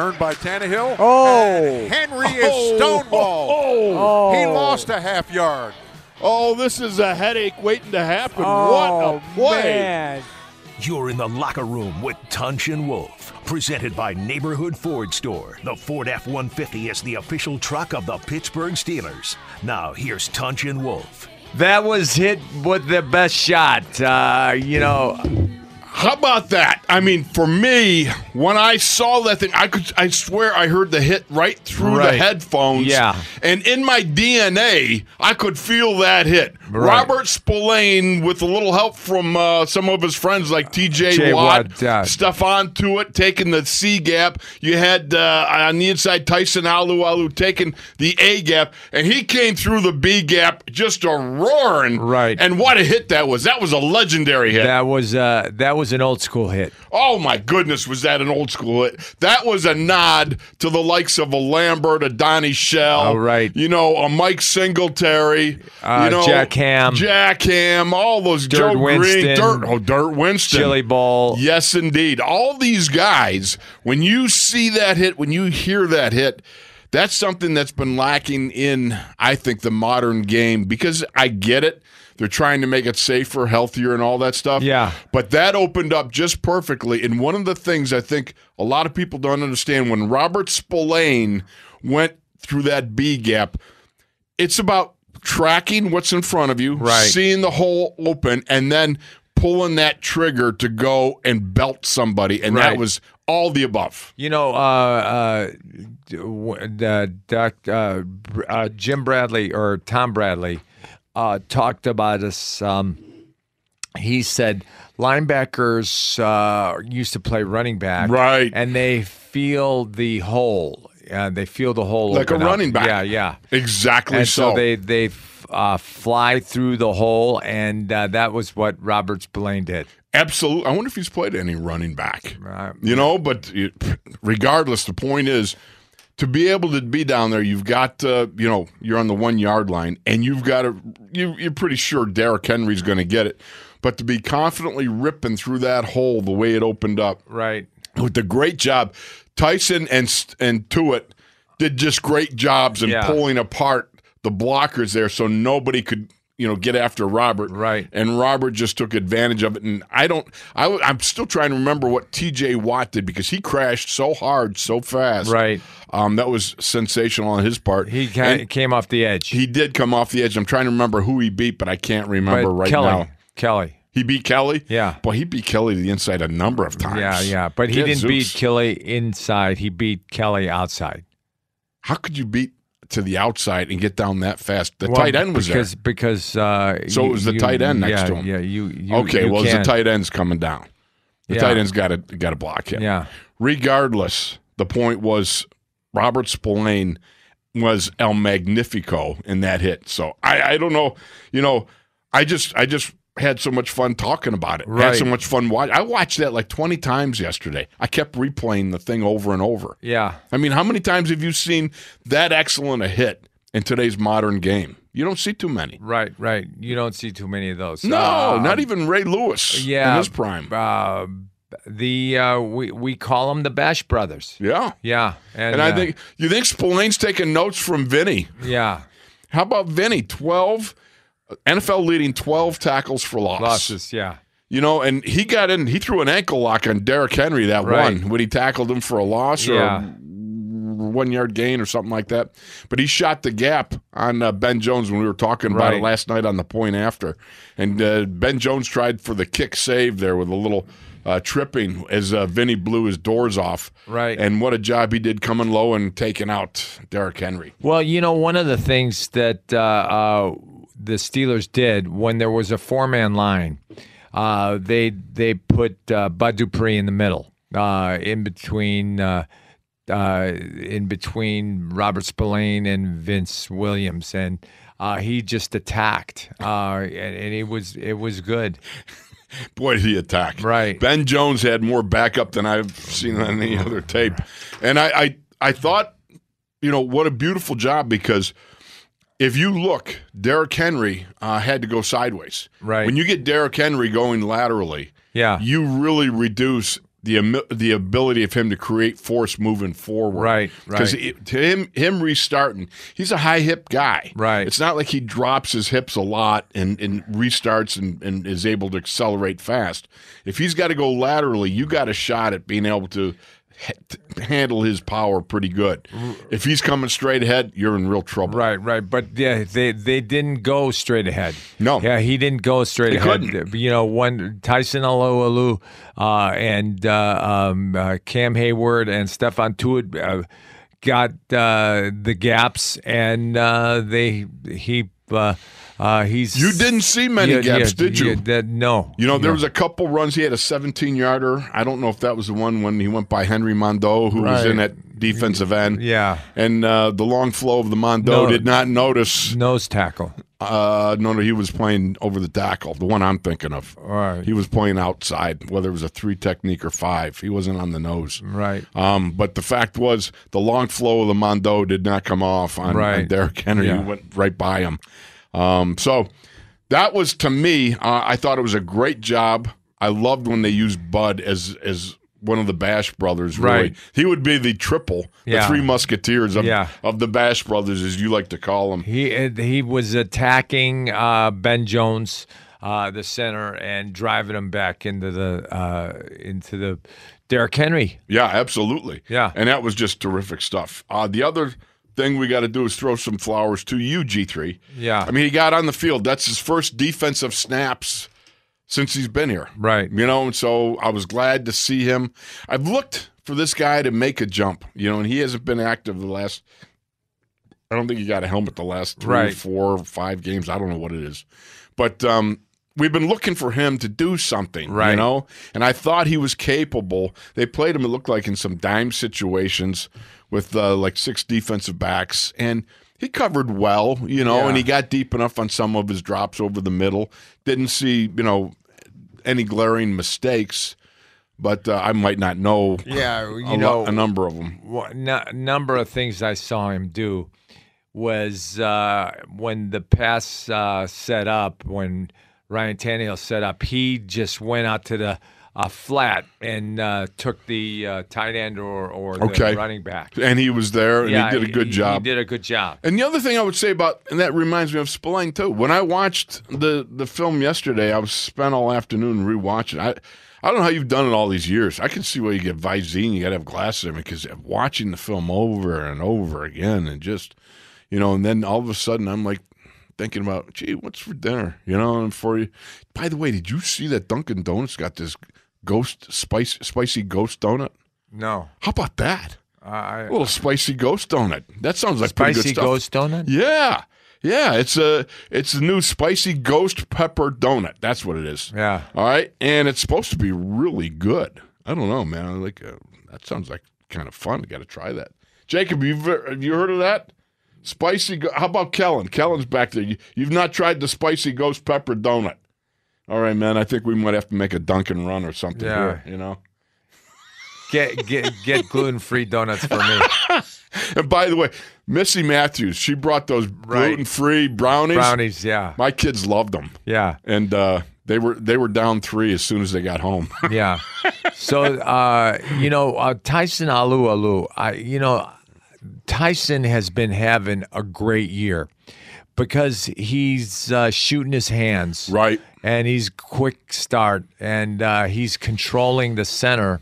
returned by Tannehill. Oh. And Henry is stonewalled. Oh. He lost a half yard. Oh, this is a headache waiting to happen. Oh, what a play. Man. You're in the locker room with Tunch and Wolf. Presented by Neighborhood Ford Store. The Ford F 150 is the official truck of the Pittsburgh Steelers. Now, here's Tunch and Wolf. That was hit with the best shot. Uh, you know, How about that? I mean, for me, when I saw that thing, I could I swear I heard the hit right through the headphones. Yeah. And in my DNA, I could feel that hit. Right. Robert Spillane, with a little help from uh, some of his friends like TJ. Watt, Watt, yeah. Stefan Tuitt taking the C gap. You had uh, on the inside Tyson Alualu taking the A gap, and he came through the B gap just a roaring. Right. And what a hit that was. That was a legendary hit. that was uh, that was an old school hit. Oh my goodness, was that an old school hit? That was a nod to the likes of a Lambert, a Donnie Shell, Oh, right. You know, a Mike Singletary, Uh, you know, Jack Ham. Jack Ham, all those Dirt Joe Winston. Green, Dirt, oh Dirt Winston, Chili Ball. Yes, indeed. All these guys, when you see that hit, when you hear that hit, that's something that's been lacking in, I think, the modern game because I get it. They're trying to make it safer, healthier, and all that stuff. Yeah. But that opened up just perfectly. And one of the things I think a lot of people don't understand when Robert Spillane went through that B gap, it's about tracking what's in front of you, Right. seeing the hole open, and then pulling that trigger to go and belt somebody. And that was all the above. You know, uh, uh, w- the doc, uh, uh, Jim Bradley or Tom Bradley uh, talked about us. Um, he said linebackers uh, used to play running back, Right. And they feel the hole. Uh, they feel the hole Like a up. running back. Yeah, yeah. Exactly And so, so. they they uh, fly through the hole, and uh, that was what Robert Blaine did. Absolutely. I wonder if he's played any running back. Right. You know, but regardless, the point is to be able to be down there, you've got, uh, you know, you're on the one yard line and you've got to, you, you're pretty sure Derrick Henry's going to get it. But to be confidently ripping through that hole the way it opened up Right. with the great job, Tyson and and Tuitt did just great jobs in Yeah. pulling apart the blockers there, so nobody could you know get after Robert. Right. And Robert just took advantage of it. And I don't. I, am still trying to remember what T.J. Watt did because he crashed so hard, so fast. Right. Um, that was sensational on his part. He ca- came off the edge. he did come off the edge. I'm trying to remember who he beat, but I can't remember But right Kelly, now. Kelly. He beat Kelly. Yeah. Boy, he beat Kelly to the inside a number of times. Yeah, yeah. But he Get didn't beat Kelly inside. He beat Kelly outside. How could you beat to the outside and get down that fast? The Well, tight end was because there. because uh, So it was the you- tight end next yeah, to him. Yeah, you. you Okay, you well, the tight end's coming down. The Yeah. tight end's got to got to block him. Yeah, Regardless, the point was Robert Spillane was El Magnifico in that hit. So I, I don't know. You know, I just I just had so much fun talking about it. Had so much fun watching. I watched that like twenty times yesterday. I kept replaying the thing over and over. yeah. I mean, how many times have you seen that excellent a hit in today's modern game? You don't see too many. Right, right. You don't see too many of those. No, Uh, not even Ray Lewis yeah, in his prime. Uh, the uh, we we call them the Bash Brothers. Yeah. Yeah, and, And I uh, think you think Spillane's taking notes from Vinny. yeah, How about Vinny? Twelve NFL leading twelve tackles for loss. losses. Yeah, You know, and he got in. He threw an ankle lock on Derrick Henry that Right. one when he tackled him for a loss or Yeah. a one yard gain or something like that. But he shot the gap on uh, Ben Jones when we were talking about it last night on the point after. And uh, Ben Jones tried for the kick save there with a little. Uh, tripping as uh, Vinny blew his doors off. Right. And what a job he did coming low and taking out Derrick Henry. Well, you know, one of the things that uh, uh, the Steelers did when there was a four-man line, uh, they they put uh, Bud Dupree in the middle, uh, in between. Uh, uh, in between Robert Spillane and Vince Williams, and uh, he just attacked, uh, and, and it was it was good. Boy, did he attack. Right. Ben Jones had more backup than I've seen on any other tape. And I, I, I thought, you know, what a beautiful job because if you look, Derrick Henry uh, had to go sideways. Right. When you get Derrick Henry going laterally, Yeah, you really reduce the the ability of him to create force moving forward. Right, Because right. to him him restarting, he's a high hip guy. Right. It's not like he drops his hips a lot and, and restarts and, and is able to accelerate fast. If he's got to go laterally, you got a shot at being able to handle his power pretty good. If he's coming straight ahead, you're in real trouble. Right, right, but yeah, they they didn't go straight ahead. No. yeah, he didn't go straight He ahead. couldn't. You know, when Tyson Alualu uh, and uh, um, uh, Cam Hayward and Stefan Tuitt uh, got uh, the gaps, and uh, they he uh, he's You didn't see many Yeah, gaps, yeah, did you? yeah, that- no, You know, there was a couple runs. He had a 17 yarder. I don't know if that was the one when he went by Henry Mondeaux, who was in at defensive end. Yeah. And uh, the long flow of the Mondeaux No. did not notice. nose tackle. Uh, no, no, he was playing over the tackle, the one I'm thinking of. Right. He was playing outside, whether it was a three technique or five. He wasn't on the nose. Right. Um, but the fact was, the long flow of the Mondeaux did not come off on, Right. on Derrick Henry. Yeah. He went right by him. Um, so that was to me. Uh, I thought it was a great job. I loved when they used Bud as as one of the Bash brothers. Really, Right. he would be the triple, the Yeah. three musketeers of Yeah. of the Bash brothers, as you like to call them. He he was attacking uh, Ben Jones, uh, the center, and driving him back into the uh, into the Derrick Henry. Yeah, absolutely. Yeah. and that was just terrific stuff. Uh, the other thing we got to do is throw some flowers to you, G three. Yeah. I mean, he got on the field. That's his first defensive snaps since he's been here. Right. You know, and so I was glad to see him. I've looked for this guy to make a jump, you know, and he hasn't been active the last. I don't think he got a helmet the last three, Right. four, five games. I don't know what it is, but um, we've been looking for him to do something, you know. And I thought he was capable. They played him. It looked like in some dime situations with uh, like six defensive backs, and he covered well, you know. Yeah. And he got deep enough on some of his drops over the middle. Didn't see, you know, any glaring mistakes, but uh, I might not know. Yeah, you lo- know, a number of them. No, number of things I saw him do was uh, when the pass uh, set up, when Ryan Tannehill set up, he just went out to the uh, flat and uh, took the uh, tight end or, or the Okay. running back. And he was there, and yeah, he did a good he- job. He did a good job. And the other thing I would say about, and that reminds me of Spillane too. When I watched the the film yesterday, I was spent all afternoon rewatching. I I don't know how you've done it all these years. I can see why you get Visine. You got to have glasses on because watching the film over and over again, and just you know, and then all of a sudden I'm like thinking about, gee, what's for dinner? You know, and for you. By the way, did you see that Dunkin' Donuts got this ghost spice spicy ghost donut? No, How about that? I, A little spicy ghost donut. That sounds like pretty good spicy stuff. ghost donut. Yeah. Yeah, it's a it's a new spicy ghost pepper donut. That's what it is. Yeah. All right, and it's supposed to be really good. I don't know, man. I like uh, that sounds like kind of fun. Got to try that. Jacob, you've have you heard of that? Spicy. Go- How about Kellen? Kellen's back there. You, you've not tried the spicy ghost pepper donut. All right, man. I think we might have to make a Dunkin' run or something Yeah. here. You know. Get get get gluten free donuts for me. And by the way, Missy Matthews, she brought those Right. gluten free brownies. Brownies, yeah, My kids loved them. yeah. and uh, they were they were down three as soon as they got home. Yeah. So uh, you know, uh, Tyson Alualu, I you know, Tyson has been having a great year because he's uh, shooting his hands right. and he's quick start and uh, he's controlling the center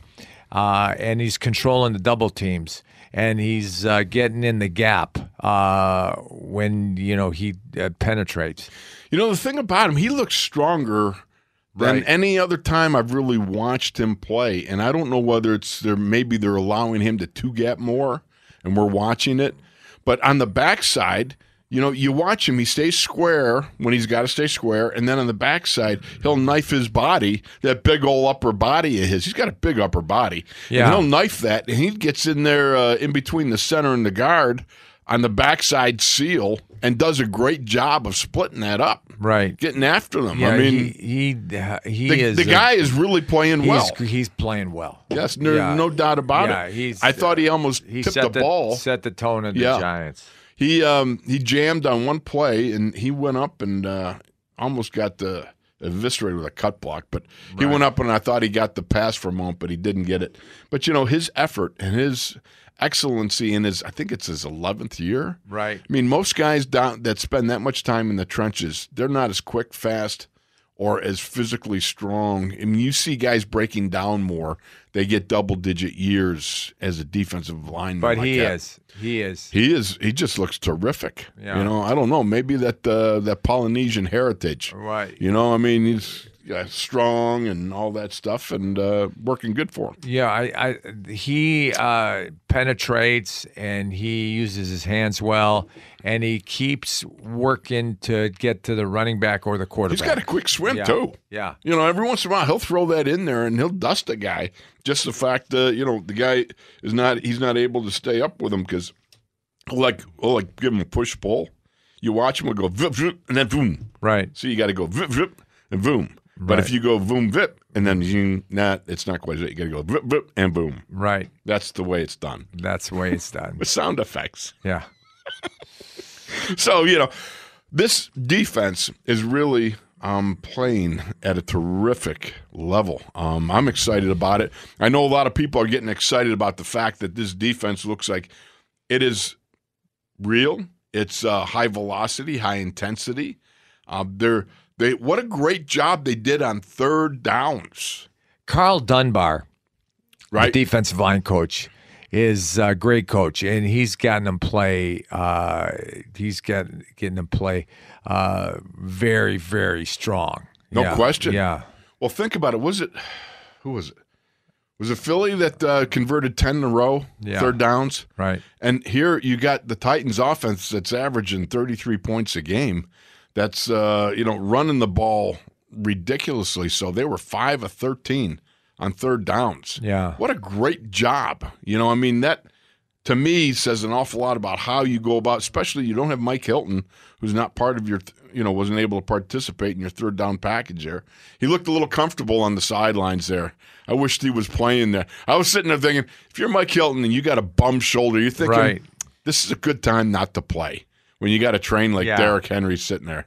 uh, and he's controlling the double teams and he's uh, getting in the gap uh, when you know he uh, penetrates. You know the thing about him, he looks stronger than Right. any other time I've really watched him play, and I don't know whether it's there. Maybe they're allowing him to two gap more, and we're watching it. But on the backside, you know, you watch him; he stays square when he's got to stay square, and then on the backside, he'll knife his body, that big old upper body of his. He's got a big upper body. Yeah. and he'll knife that, and he gets in there uh, in between the center and the guard on the backside seal, and does a great job of splitting that up Right. getting after them. Yeah, I mean, he he, uh, he the, is the a- guy is really playing He's, well. he's playing well. Yes, no, Yeah. no doubt about Yeah, it. he's- I thought he almost He tipped set the ball. set the tone of the. Giants. He um he jammed on one play and he went up and uh, almost got the eviscerated with a cut block. But he went up and I thought he got the pass for a moment, but he didn't get it. But you know his effort and his excellency in his I think it's his eleventh year. Right. I mean, most guys down that spend that much time in the trenches, they're not as quick, fast, or as physically strong. I mean, you see guys breaking down more; they get double-digit years as a defensive lineman. But like he that. is. He is. He is. He just looks terrific. Yeah. You know, I don't know. Maybe that uh, that Polynesian heritage. Right. You know, I mean, he's yeah, strong and all that stuff, and uh, working good for him. Yeah, I, I he uh, penetrates and he uses his hands well, and he keeps working to get to the running back or the quarterback. He's got a quick swim yeah. too. Yeah, You know, every once in a while he'll throw that in there and he'll dust a guy. Just the fact that you know the guy is not he's not able to stay up with him because like oh like give him a push pull. You watch him he'll go vip, vip, and then boom. right. So you got to go vip vip and boom. But if you go boom vip and then you not it's not quite it. You got to go vip vip and boom. Right. That's the way it's done That's the way it's done. with sound effects. Yeah. So you know, this defense is really um, playing at a terrific level. Um, I'm excited about it. I know a lot of people are getting excited about the fact that this defense looks like it is real. It's uh, high velocity, high intensity. Uh, they're they what a great job they did on third downs. Karl Dunbar, Right? the defensive line coach, is a great coach, and he's gotten them play. Uh, he's getting getting them play uh, very, very strong. No Yeah, question. Yeah. Well, think about it. Was it who was it? Was it Philly that uh, converted ten in a row, Yeah. third downs? Right. And here you got the Titans offense that's averaging 33 points a game. That's uh, you know, running the ball ridiculously. So they were 5 of 13 on third downs. Yeah. What a great job. You know, I mean that to me says an awful lot about how you go about especially you don't have Mike Hilton who's not part of your you know wasn't able to participate in your third down package there. He looked a little comfortable on the sidelines there. I wished he was playing there. I was sitting there thinking if you're Mike Hilton and you got a bum shoulder, you're thinking Right. this is a good time not to play when you got a train like Yeah. Derrick Henry sitting there.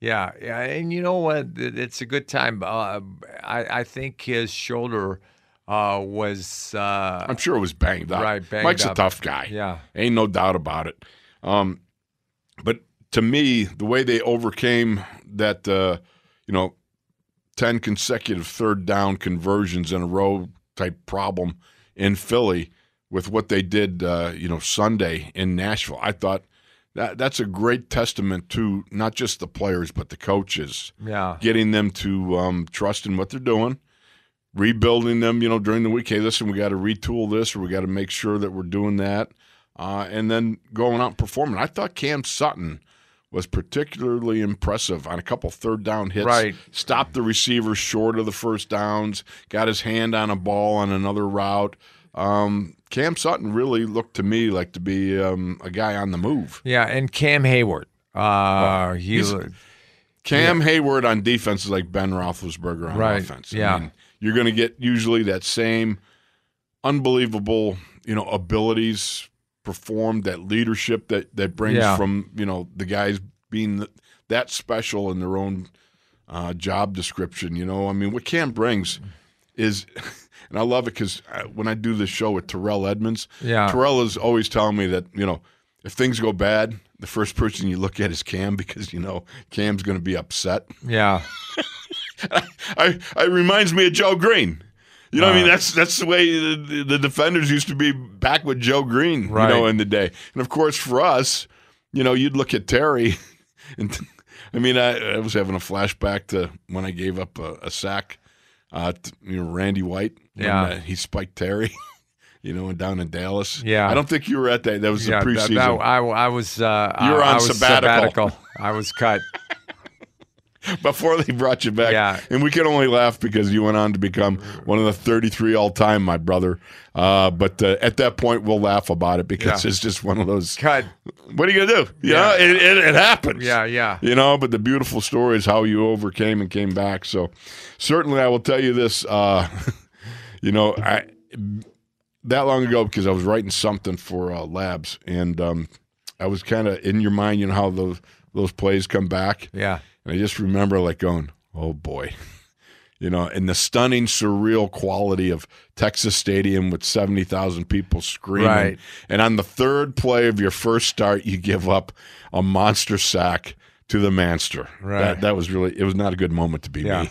Yeah, yeah, and you know what? It's a good time. Uh, I I think his shoulder uh, was uh, I'm sure it was banged up. Right, banged Mike's up. a tough guy. yeah, Ain't no doubt about it. Um, but to me, the way they overcame that, uh, you know, 10 consecutive third down conversions in a row type problem in Philly with what they did, uh, you know, Sunday in Nashville, I thought that that's a great testament to not just the players, but the coaches yeah, getting them to um, trust in what they're doing, rebuilding them, you know, during the week. Hey, listen, we got to retool this, or we got to make sure that we're doing that, uh, and then going out and performing. I thought Cam Sutton was particularly impressive on a couple third down hits. Right. stopped the receiver short of the first downs, got his hand on a ball on another route. Um, Cam Sutton really looked to me like to be um, a guy on the move. yeah. And Cam Hayward, uh, he he's- Cam Hayward on defense is like Ben Roethlisberger on Right, offense. yeah. you're going to get usually that same unbelievable, you know, abilities performed, that leadership that that brings Yeah. from you know the guys being th- that special in their own uh, job description. You know, I mean, what Cam brings is. And I love it because when I do this show with Terrell Edmunds, Yeah. Terrell is always telling me that you know if things go bad, the first person you look at is Cam because you know Cam's going to be upset. yeah, I, it reminds me of Joe Greene. You know, what I mean, Uh. that's that's the way the, the defenders used to be back with Joe Greene. Right. You know, in the day, and of course for us, you know, you'd look at Terry, and I mean, I, I was having a flashback to when I gave up a, a sack, uh, to, you know, Randy White. When, Yeah. uh, he spiked Terry. You know, and down in Dallas. Yeah. I don't think you were at that. That was yeah. the that- preseason. that- I, I was. Uh, You were on I was sabbatical. I was cut. before they brought you back. Yeah. And we can only laugh because you went on to become one of the 33 all time, my brother. Uh, but uh, at that point, we'll laugh about it because Yeah. it's just one of those. Cut. What are you going to do? You Yeah. know, it, it, it happens. Yeah, yeah. You know, but the beautiful story is how you overcame and came back. So certainly, I will tell you this. Uh, you know, I that long ago because I was writing something for uh, Labs, and um, I was kind of in your mind. You know how those those plays come back. Yeah. And I just remember like going, Oh boy. You know, and the stunning, surreal quality of Texas Stadium with 70,000 people screaming. Right. And on the third play of your first start, you give up a monster sack to the Manster. Right. That, that was really, it was not a good moment to be Yeah.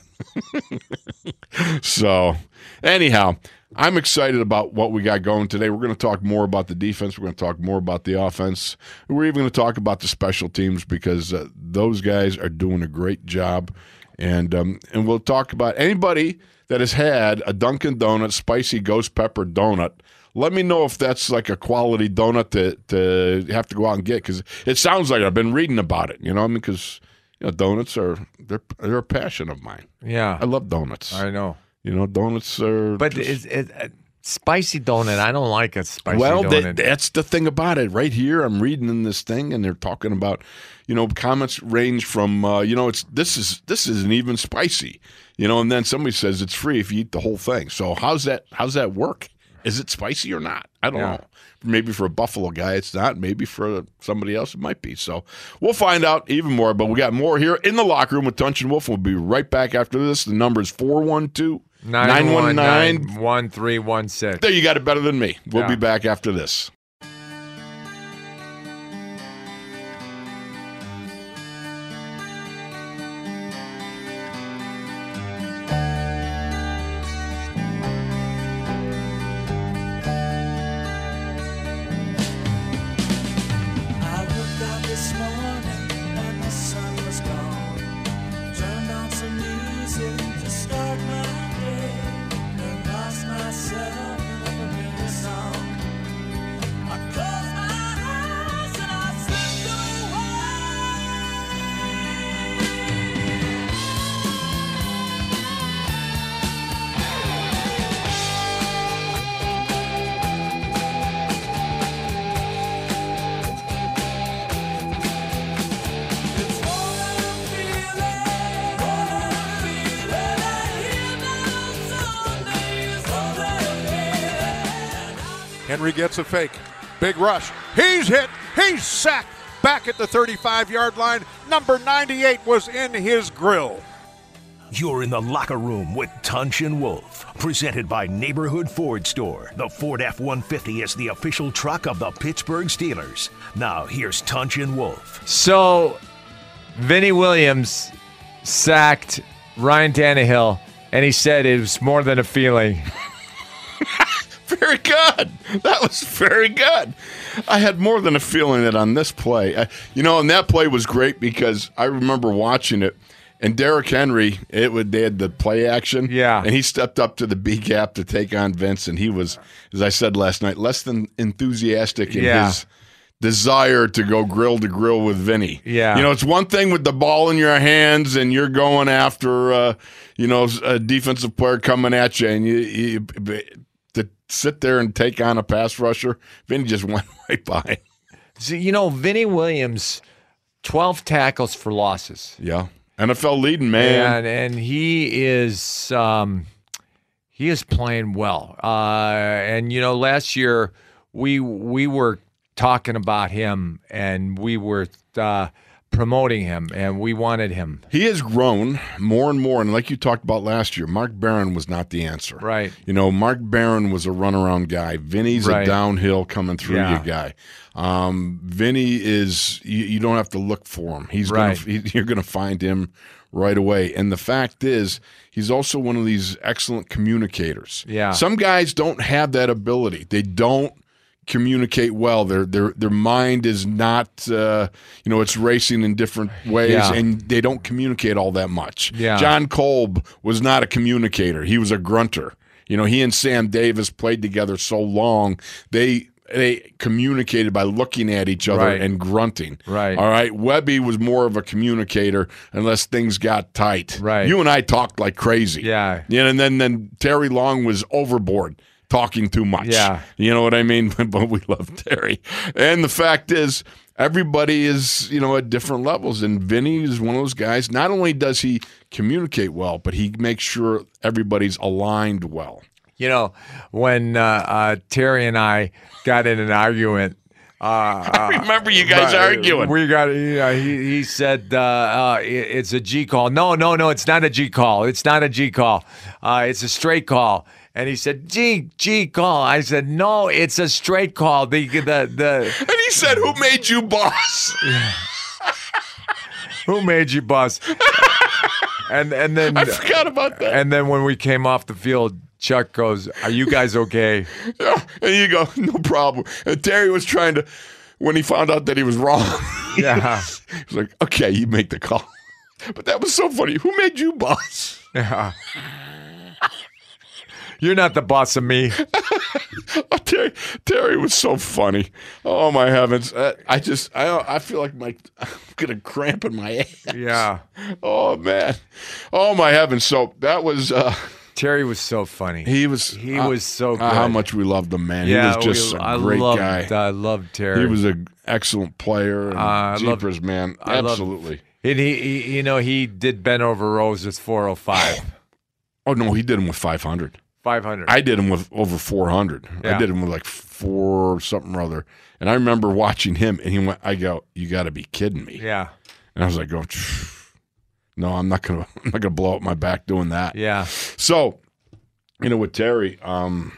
me. So, anyhow, I'm excited about what we got going today. We're going to talk more about the defense. We're going to talk more about the offense. We're even going to talk about the special teams because uh, those guys are doing a great job. And um, and we'll talk about anybody that has had a Dunkin' Donut spicy ghost pepper donut. Let me know if that's like a quality donut to, to have to go out and get because it sounds like it. I've been reading about it. You know, I mean, because you know, donuts are they're they're a passion of mine. Yeah, I love donuts. I know. You know, donuts are. But just- it's it, uh, spicy donut. I don't like a spicy well, donut. that, that's the thing about it. Right here, I'm reading in this thing, and they're talking about, you know, comments range from, uh, you know, it's this is this isn't even spicy, you know, and then somebody says it's free if you eat the whole thing. So how's that? How's that work? Is it spicy or not? I don't Yeah. know. Maybe for a Buffalo guy, it's not. Maybe for somebody else, it might be. So we'll find out even more. But we got more here in the locker room with Tunch and Wolf. We'll be right back after this. The number is 412 919 one three one six. there, you got it better than me. We'll Yeah. be back after this. Feeling. A fake. Big rush. He's hit. He's sacked. Back at the 35 yard line. Number 98 was in his grill. You're in the locker room with Tunch and Wolf, presented by Neighborhood Ford Store. The Ford F 150 is the official truck of the Pittsburgh Steelers. Now, here's Tunch and Wolf. So, Vinny Williams sacked Ryan Tannehill, and he said it was more than a feeling. Very good. That was very good. I had more than a feeling that on this play, I, you know, and that play was great because I remember watching it. And Derrick Henry, it would they had the play action, Yeah. and he stepped up to the B gap to take on Vince, and he was, as I said last night, less than enthusiastic in Yeah. his desire to go grill to grill with Vinny. Yeah. you know, it's one thing with the ball in your hands and you're going after, uh, you know, a defensive player coming at you, and you, you to sit there and take on a pass rusher. Vinny just went right by. So, you know, Vinny Williams, 12 tackles for losses. Yeah, NFL leading man. and and he is um, he is playing well. Uh, and you know, last year we we were talking about him, and we were uh, promoting him, and we wanted him. He has grown more and more, and like you talked about last year, Mark Barron was not the answer. Right. You know, Mark Barron was a runaround guy. Vinny's Right. a downhill coming through Yeah. you guy. Um, Vinny is you, you don't have to look for him. He's Right. gonna he, you're gonna find him right away. And the fact is, he's also one of these excellent communicators. Yeah. Some guys don't have that ability. They don't communicate well. Their their their mind is not uh, you know it's racing in different ways, Yeah. and they don't communicate all that much. Yeah. Jon Kolb was not a communicator. He was a grunter. You know, he and Sam Davis played together so long. They they communicated by looking at each other Right. and grunting. Right. All right. Webby was more of a communicator unless things got tight. Right. You and I talked like crazy. Yeah. Yeah, and then then Terry Long was overboard talking too much. Yeah. You know what I mean? but we love Terry. And the fact is, everybody is, you know, at different levels. And Vinny is one of those guys. Not only does he communicate well, but he makes sure everybody's aligned well. You know, when uh, uh, Terry and I got in an argument I remember you guys uh, arguing. We got. Yeah, he he said uh, uh, it- it's a G call. No, no, no. It's not a G call. It's not a G call. Uh, it's a straight call. And he said G G call. I said no. It's a straight call. The the the and he said, "Who made you boss?" who made you boss? and and then I forgot about that. and then when we came off the field, Chuck goes, "Are you guys okay?" Yeah, and you go, "No problem." And Terry was trying to, when he found out that he was wrong, Yeah. he was like, "Okay, you make the call." But that was so funny. Who made you boss? Yeah. You're not the boss of me. Oh, Terry, Terry was so funny. Oh my heavens! Uh, I just, I, I feel like my, I'm gonna cramp in my ass. Yeah. Oh man! Oh my heavens! So that was, uh Terry was so funny. he was, He uh, was so uh, how much we loved him, man. yeah, he was just we- a I great loved, guy. I loved Terry. He was an excellent player. And Uh, I love- jeepers, man. I Absolutely. And he, he, you know, he did bend over roses 405, oh no, he did him with 500. 500. I did him with over 400. I did him with like four something or other. And I remember watching him, and he went, "I go, you got to be kidding me." yeah, And I was like, "Oh, no, I'm not gonna, I'm not gonna blow up my back doing that." yeah, So, you know, with Terry, um,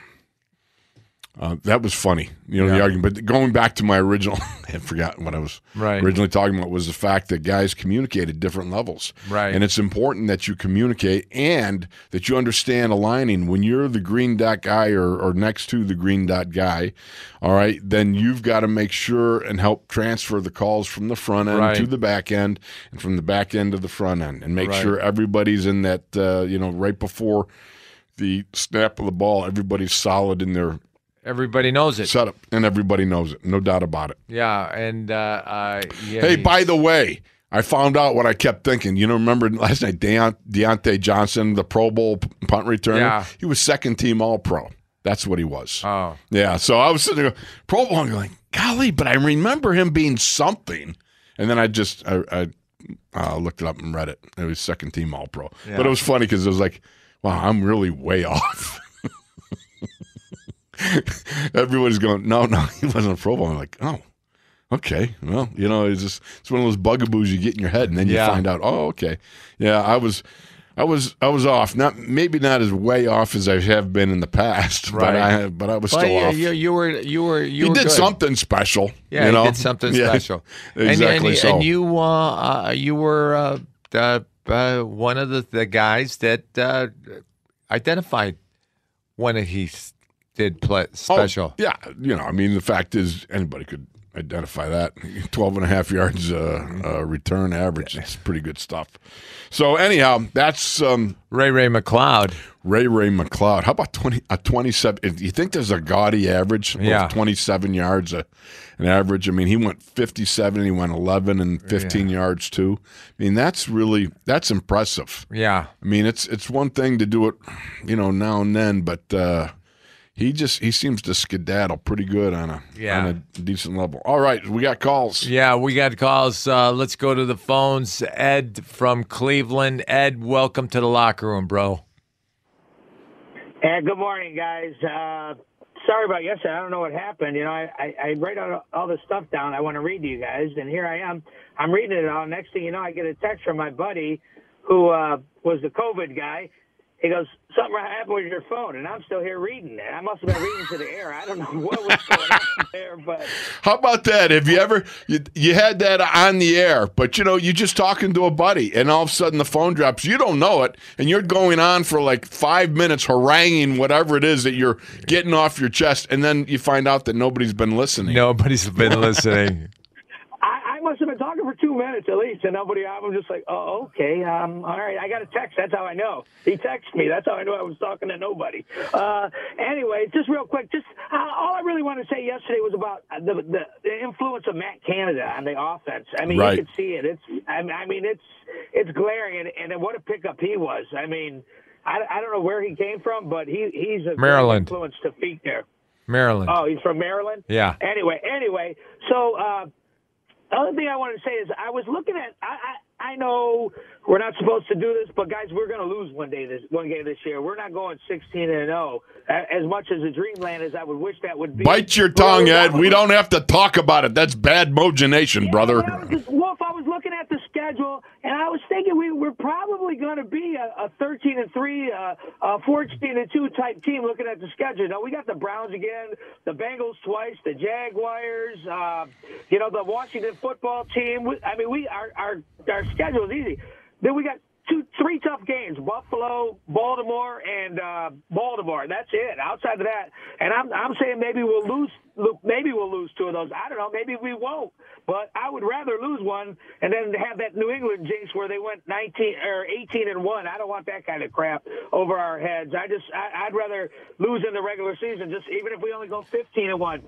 uh, that was funny. You know, the argument. But going back to my original, I had forgotten what I was Right. originally talking about was the fact that guys communicate at different levels. Right. And it's important that you communicate and that you understand aligning. When you're the green dot guy or, or next to the green dot guy, all right, then you've got to make sure and help transfer the calls from the front end Right. to the back end and from the back end to the front end and make Right. sure everybody's in that, uh, you know, right before the snap of the ball, everybody's solid in their everybody knows it. setup and everybody knows it. No doubt about it. Yeah, and uh, uh, yeah, Hey, he- by the way, I found out what I kept thinking. You know, remember last night, Deont- Diontae Johnson, the Pro Bowl punt returner? Yeah. He was second team All Pro. That's what he was. Oh, yeah. So I was sitting there, Pro Bowl, and going, golly, but I remember him being something. And then I just I, I uh, looked it up and read it. It was second team All Pro. But it was funny because it was like, wow, I'm really way off. Everybody's going, no, no, he wasn't a Pro Bowl. I'm like, oh, okay. Well, you know, it's just it's one of those bugaboos you get in your head, and then you Yeah. find out, oh, okay, yeah, I was. I was I was off. Not maybe not as way off as I have been in the past, but Right. I but I was well, still yeah, off. you, you were you were you were did good. something special. Yeah, you know? he did something Yeah, special. Exactly and, and, so. and you uh, uh, you were uh, uh, one of the, the guys that uh, identified when he s- did play Oh, special. yeah, you know, I mean, the fact is anybody could identify that 12 and a half yards uh, uh, return average. It's pretty good stuff. So anyhow, that's um, Ray Ray McCloud. Ray Ray McCloud. How about 20 a 27 you think there's a gaudy average of Yeah. 27 yards a, an average. I mean, he went 57 he went 11 and 15 yards too. I mean, that's really that's impressive. Yeah. I mean, it's it's one thing to do it, you know, now and then, but uh, he just he seems to skedaddle pretty good on a Yeah. on a decent level. All right, we got calls. Yeah, we got calls. Uh, let's go to the phones. Ed from Cleveland. Ed, welcome to the locker room, bro. Hey, good morning, guys. Uh, sorry about yesterday. I don't know what happened. You know, I, I, I write all, all this stuff down. I want to read to you guys, and here I am. I'm reading it all. Next thing you know, I get a text from my buddy who uh, was the COVID guy. He goes, something happened with your phone, and I'm still here reading it. I must have been reading to the air. I don't know what was going on there, but How about that? Have you ever you, you had that on the air, but you know you're just talking to a buddy, and all of a sudden the phone drops. You don't know it, and you're going on for like five minutes haranguing whatever it is that you're getting off your chest, and then you find out that nobody's been listening. Nobody's been listening. I, I must have been talking for two minutes at least, and nobody. I'm just like, oh, okay, um, all right. I got a text. That's how I know. He texted me. That's how I knew I was talking to nobody. Uh, anyway, just real quick, just uh, all I really wanted to say yesterday was about the, the the influence of Matt Canada on the offense. I mean, Right. you could see it. It's I mean, I mean it's it's glaring, and, and what a pickup he was. I mean. I, I don't know where he came from, but he he's a Maryland. influence to feet there. Maryland. Oh, he's from Maryland. Yeah. Anyway, anyway, so uh, the other thing I wanted to say is I was looking at I, I I know we're not supposed to do this, but guys, we're going to lose one day this one game this year. We're not going 16 and 0 as much as a dreamland as I would wish that would be. Bite your tongue, Ed. We don't have to talk about it. That's bad mogination, brother. Yeah, I schedule, and I was thinking we were probably going to be a, a 13 and three, uh, a 14 and two type team. Looking at the schedule, now we got the Browns again, the Bengals twice, the Jaguars, uh, you know, the Washington football team. I mean, we our our our schedule is easy. Then we got two, three tough games: Buffalo, Baltimore, and uh, Baltimore. That's it. Outside of that, and I'm I'm saying maybe we'll lose. Maybe we'll lose two of those. I don't know. Maybe we won't. But I would rather lose one and then have that New England jinx where they went 19 or 18 and one. I don't want that kind of crap over our heads. I just I, I'd rather lose in the regular season. Just even if we only go 15 and one.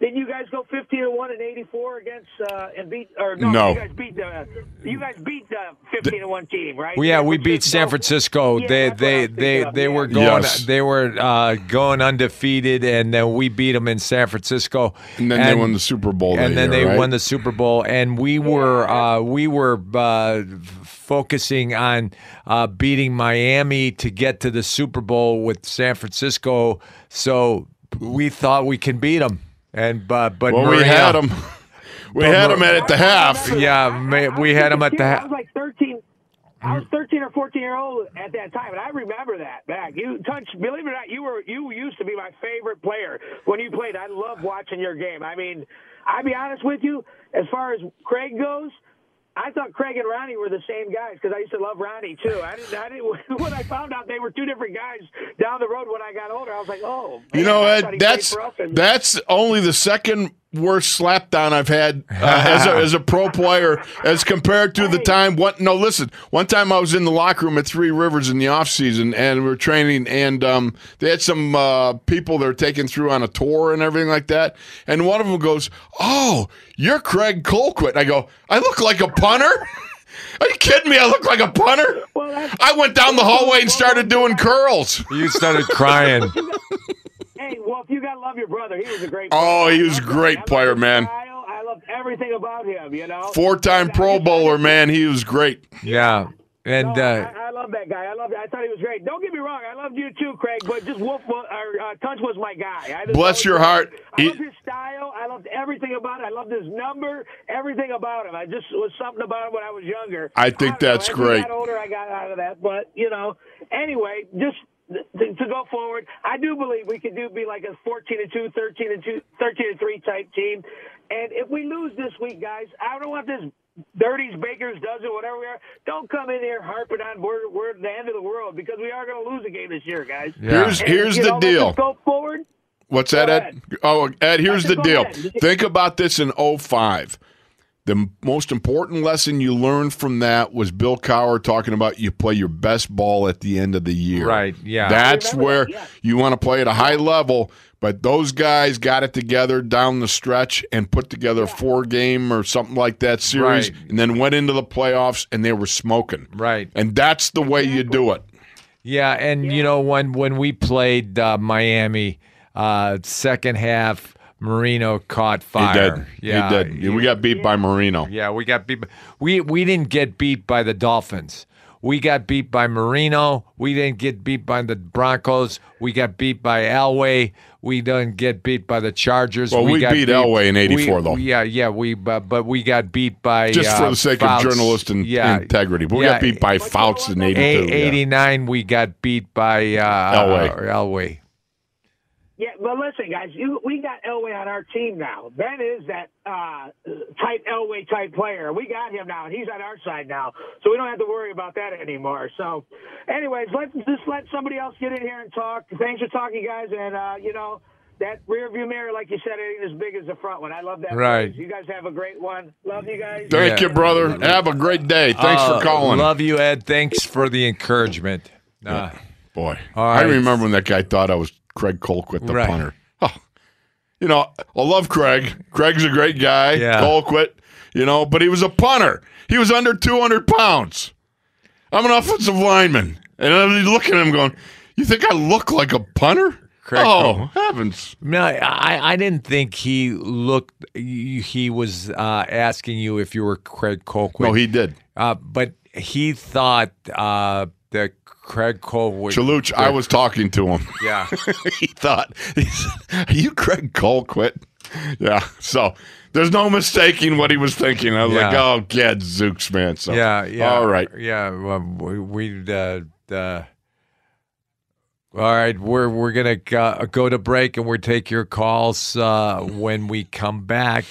Didn't you guys go 15 and one in '84 against uh, and beat or no? No. You guys beat the you guys beat the 15 and one team, right? Well, yeah, we beat San Francisco. Yeah, they that's what I they they of, they yeah. were going Yes. they were uh, going undefeated, and then we beat them in San Francisco. And then they won the Super Bowl. and then year, they right? won the Super Bowl, and we were uh, we were uh, focusing on uh, beating Miami to get to the Super Bowl with San Francisco. So we thought we can beat them, and uh, but Well, we had them. We had them at, at the half. Yeah, ma- we had 'em at the half. I was like 13. I was 13 or 14 year old at that time, and I remember that back. You touch, believe it or not, you were you used to be my favorite player when you played. I loved watching your game. I mean, I'll be honest with you, as far as Craig goes. I thought Craig and Ronnie were the same guys because I used to love Ronnie too. I didn't. I didn't. When I found out they were two different guys down the road when I got older, I was like, oh. You know, Ed, thought he played that's for us and- that's only the second worst slapdown I've had uh, as, a, as a pro player as compared to the time. What? No, listen. One time I was in the locker room at Three Rivers in the off season, and we were training, and um, they had some uh, people they were taking through on a tour and everything like that. And one of them goes, "Oh, you're Craig Colquitt." I go, "I look like a punter." Are you kidding me? I look like a punter. Well, I went down the hallway and started doing curls. You started crying. Hey, Wolf, you gotta love your brother. He was a great. Oh, player. he was a I great loved player, man. style. I loved everything about him. You know, Four-time And Pro just- Bowler, man. He was great. Yeah, and No, uh, I, I love that guy. I love. I thought he was great. Don't get me wrong. I loved you too, Craig. But just Wolf wa- or uh, Tunch was my guy. I Bless your loved- heart. I He- loved his style. I loved everything about it. I loved his number. Everything about him. I just was something about him when I was younger. I think don't know. that's great. I got older, I got out of that. But you know, anyway, just. To, to go forward, I do believe we could do be like a 14 and 2, 13 and 2, 13 and 3 type team. And if we lose this week, guys, I don't want this Dirties, Bakers, does it, whatever we are. Don't come in here harping on we're, we're at the end of the world because we are going to lose a game this year, guys. Yeah. Here's And, here's you the know, let's deal. go forward. What's that, Go Ed? ahead. Oh, Ed, here's the deal. ahead. Think about this in 05. The most important lesson you learned from that was Bill Cowher talking about you play your best ball at the end of the year. Right, yeah. That's where that, yeah. you want to play at a high level. But those guys got it together down the stretch and put together a four game or something like that series, Right. and then went into the playoffs and they were smoking. Right. And that's the way you do it. Yeah, and you know when when we played uh, Miami, uh, second half, Marino caught fire. He fire. did. Yeah, he did. we got beat by Marino. Yeah, we got beat. We we didn't get beat by the Dolphins. We got beat by Marino. We didn't get beat by the Broncos. We got beat by Elway. We didn't get beat by the Chargers. Well, we got beat Elway in 84 though. Yeah, yeah, we but, but we got beat by Just uh, for the sake Fouts. of journalist and yeah, integrity. But we yeah, got beat by Fouts in A- 82. A- yeah. 89, we got beat by uh, Elway. Elway. Yeah, but listen, guys, you, we got Elway on our team now. Ben is that uh, type Elway type player. We got him now, and he's on our side now, so we don't have to worry about that anymore. So, anyways, let's just let somebody else get in here and talk. Thanks for talking, guys, and uh, you know. That rear view mirror, like you said, it ain't as big as the front one. I love that. Right. phrase. You guys have a great one. Love you guys. Thank Yeah. you, brother. Have a great day. Thanks Uh, for calling. Love you, Ed. Thanks for the encouragement. Uh, Boy, All I remember when that guy thought I was Craig Colquitt, the Right. punter. Oh, you know, I love Craig. Craig's a great guy. Yeah. Colquitt, you know, but he was a punter. He was under 200 pounds. I'm an offensive lineman. And I'm looking at him going, You think I look like a punter? Craig oh, heavens. no, I, I didn't think he looked. He was uh, asking you if you were Craig Colquitt. No, he did. Uh, but he thought uh, that Craig Cole would. Chaluch, I was talking to him. Yeah. he thought, he said, Are you Craig Colquitt? Yeah. So there's no mistaking what he was thinking. I was like, oh, get Zooks, man. So, Yeah, yeah. All right. Yeah, well, we, uh, uh, all right, we're we're gonna go, go to break and we'll take your calls uh, when we come back.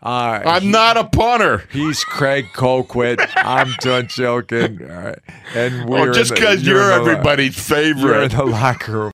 Uh, I'm not a punter. He's Craig Colquitt. I'm done joking. All right. And we're Oh, just because you're, lo- everybody's you're in favorite. the locker room.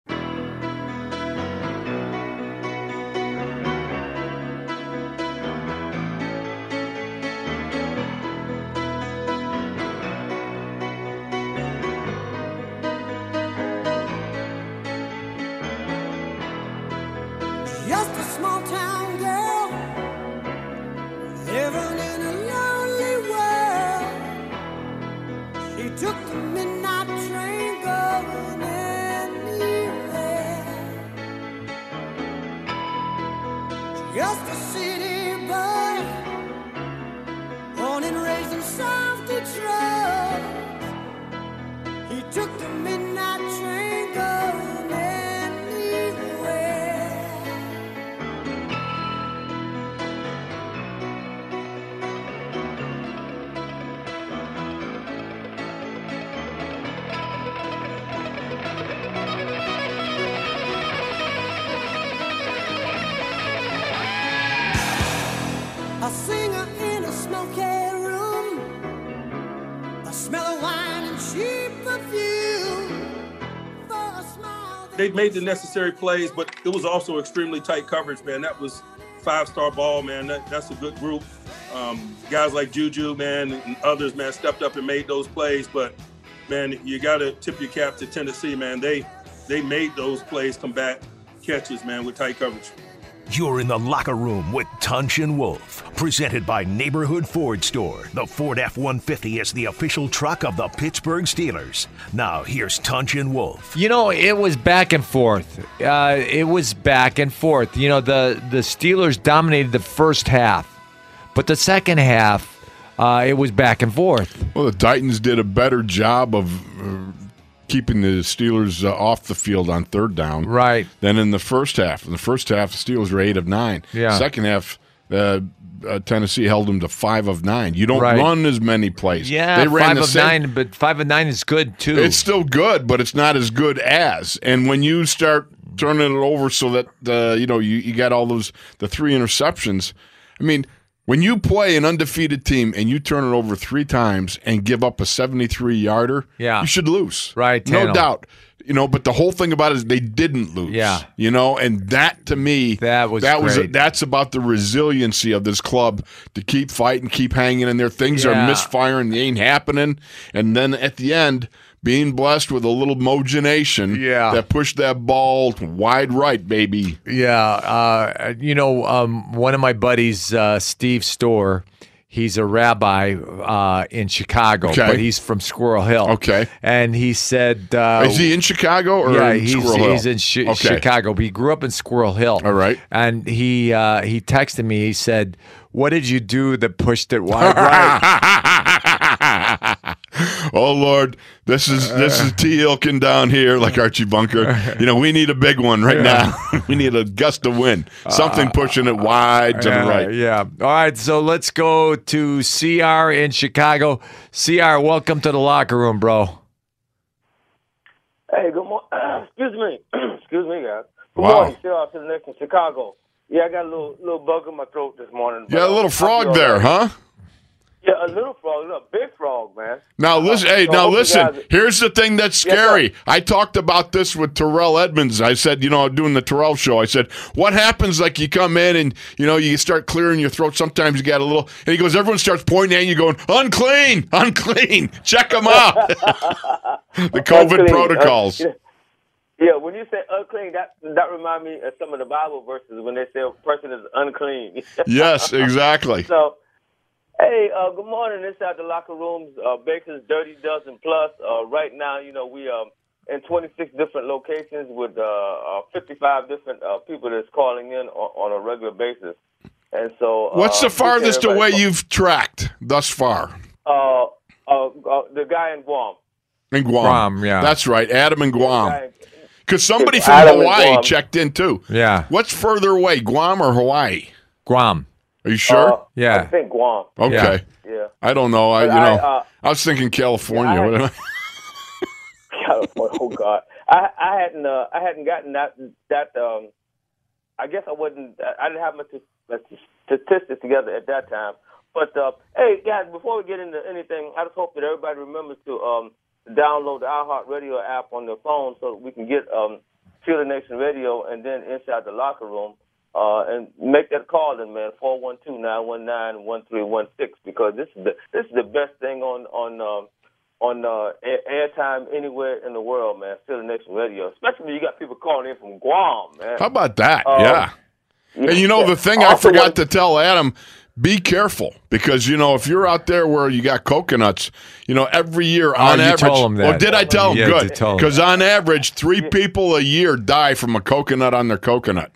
Made the necessary plays, but it was also extremely tight coverage, man. That was five star ball, man. That, that's a good group. Um, guys like Juju, man, and others, man, stepped up and made those plays. But man, you got to tip your cap to Tennessee, man. They they made those plays come back catches, man, with tight coverage. You're in the locker room with Tunch and Wolf, presented by Neighborhood Ford Store. The Ford F 150 is the official truck of the Pittsburgh Steelers. Now, here's Tunch and Wolf. You know, it was back and forth. Uh, it was back and forth. You know, the the Steelers dominated the first half, but the second half, uh, it was back and forth. Well, the Titans did a better job of uh, keeping the Steelers uh, off the field on third down Right. than in the first half. In the first half, the Steelers were eight of nine. Yeah. Second half, uh, uh, Tennessee held them to five of nine. You don't Right. run as many plays. Yeah, they ran five the of same- nine, but five of nine is good too. It's still good, but it's not as good as. And when you start turning it over so that uh, you know you, you got all those the three interceptions. I mean, when you play an undefeated team and you turn it over three times and give up a seventy-three yarder, Yeah. you should lose. Right, no doubt. You know, but the whole thing about it is they didn't lose. Yeah. you know, and that to me, That was that was that's about the resiliency of this club to keep fighting, keep hanging in there. Things are misfiring, they ain't happening, and then at the end, being blessed with a little mogenation Yeah. that pushed that ball wide right, baby. Yeah, uh, you know, um, one of my buddies, uh, Steve Storr, he's a rabbi uh, in Chicago, Okay. but he's from Squirrel Hill. Okay. and he said, uh, Is he in Chicago or yeah, in he's, Squirrel Hill? he's in Chi- Okay. Chicago, but he grew up in Squirrel Hill. All right. and he uh, he texted me. He said, "What did you do that pushed it wide right?" oh Lord, this is this is T. Ilkin down here, like Archie Bunker. You know, we need a big one right now. we need a gust of wind, something pushing it wide to the Uh, right. Yeah. All right. So let's go to CR in Chicago. CR, welcome to the locker room, bro. Hey, good morning. Excuse me. Excuse me, guys. Good Wow. morning. Still out to the next in Chicago. Yeah, I got a little little bug in my throat this morning. Yeah, a little frog there, huh? Yeah, a little frog, a big frog, man. Now listen, hey, so now listen. guys- Here's the thing that's scary. sir. I talked about this with Terrell Edmunds. I said, you know, doing the Terrell show. I said, what happens? Like you come in and you know you start clearing your throat. Sometimes you got a little, and he goes, everyone starts pointing at you, going, unclean, unclean. Check them out. the COVID Unclean. protocols. Yeah. Yeah, when you say unclean, that that remind me of some of the Bible verses when they say a person is unclean. yes, exactly. So, hey, uh, good morning. Inside the locker rooms, uh, Baker's Dirty Dozen Plus. Uh, right now, you know, we are in 26 different locations with uh, uh 55 different uh, people that's calling in on, on a regular basis. And so, What's the farthest away everybody- you've tracked thus far? Uh, uh, the guy in Guam. In Guam. Guam, yeah. That's right. Adam in Guam. Because somebody from Adam Hawaii checked in too. Yeah. What's further away, Guam or Hawaii? Guam. Are you sure? Uh, I think Guam. okay. Yeah. I don't know. I you I, know. uh, I was thinking California. Yeah, I- What am I- California. Oh God, I I hadn't uh, I hadn't gotten that that um. I guess I wasn't. I didn't have much much statistics together at that time. But uh, hey, guys, before we get into anything, I just hope that everybody remembers to um download the iHeartRadio app on their phone so that we can get um Field Nation Radio and then inside the locker room. Uh, and make that call then, man, four one two nine one nine one three one six because this is the this is the best thing on on um, on uh, air- airtime anywhere in the world, man. Still the next Radio, especially when you got people calling in from Guam, man. How about that? Um, yeah. And you know the thing I Also, forgot to tell Adam, be careful because you know if you're out there where you got coconuts, you know every year on you average. told him that. Oh, did I tell him? Yeah, Good. Because on average, three people a year die from a coconut on their coconut.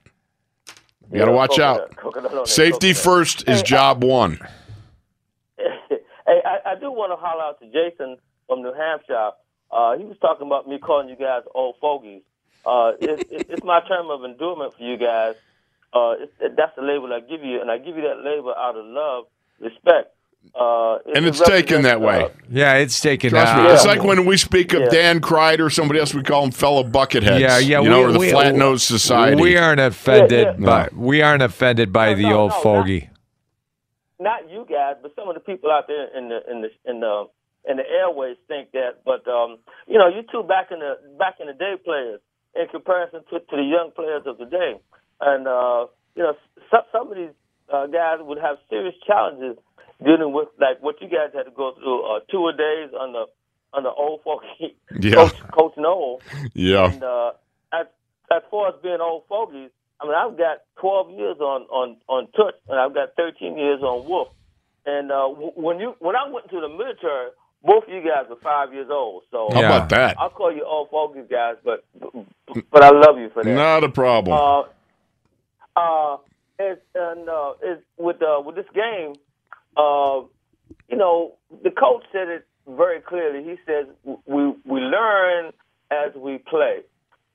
You got to watch coconut- out. coconut on Safety coconut. first is job one. hey, I, I do want to holler out to Jason from New Hampshire. Uh, he was talking about me calling you guys old fogies. Uh, it, it, it's my term of endearment for you guys. Uh, it, that's the label I give you, and I give you that label out of love, respect. Uh, And it's taken that way. uh, Yeah, it's taken Trust out. me. It's like when we speak of Yeah. Dan Kreider or somebody else, we call them fellow bucketheads. Yeah, yeah. You know, we, or the we- flat nosed society. We aren't offended, Yeah, by we aren't offended by No, the no, old no, not- fogey. not you guys, but some of the people out there in the in the in the in the airways think that. But um, you know, you two back in the back in the day players in comparison to, to the young players of today, and uh, you know, some some of these uh, guys would have serious challenges dealing with like what you guys had to go through uh, two a days on the on the old fogey Yeah. coach Coach Noll. yeah. And uh, as as far as being old fogies, I mean, I've got 12 years on on on Tunch, and I've got 13 years on wolf. And uh, w- when you when I went to the military, both of you guys were five years old. So How Yeah. about that? I'll call you old fogies guys, but but I love you for that. Not a problem. Uh, uh, it's, and uh, it's with uh, with this game, uh, you know, the coach said it very clearly. He says we we learn as we play,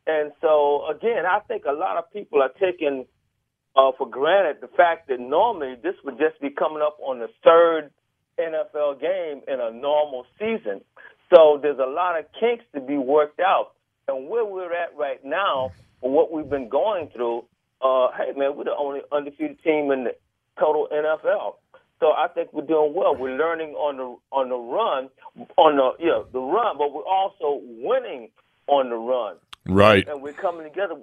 and so again, I think a lot of people are taking uh, for granted the fact that normally this would just be coming up on the third NFL game in a normal season. So there's a lot of kinks to be worked out. And where we're at right now, what we've been going through, uh, hey man, we're the only undefeated team in the total NFL. So I think we're doing well. We're learning on the on the run, on the yeah the run, but we're also winning on the run right. and we're coming together.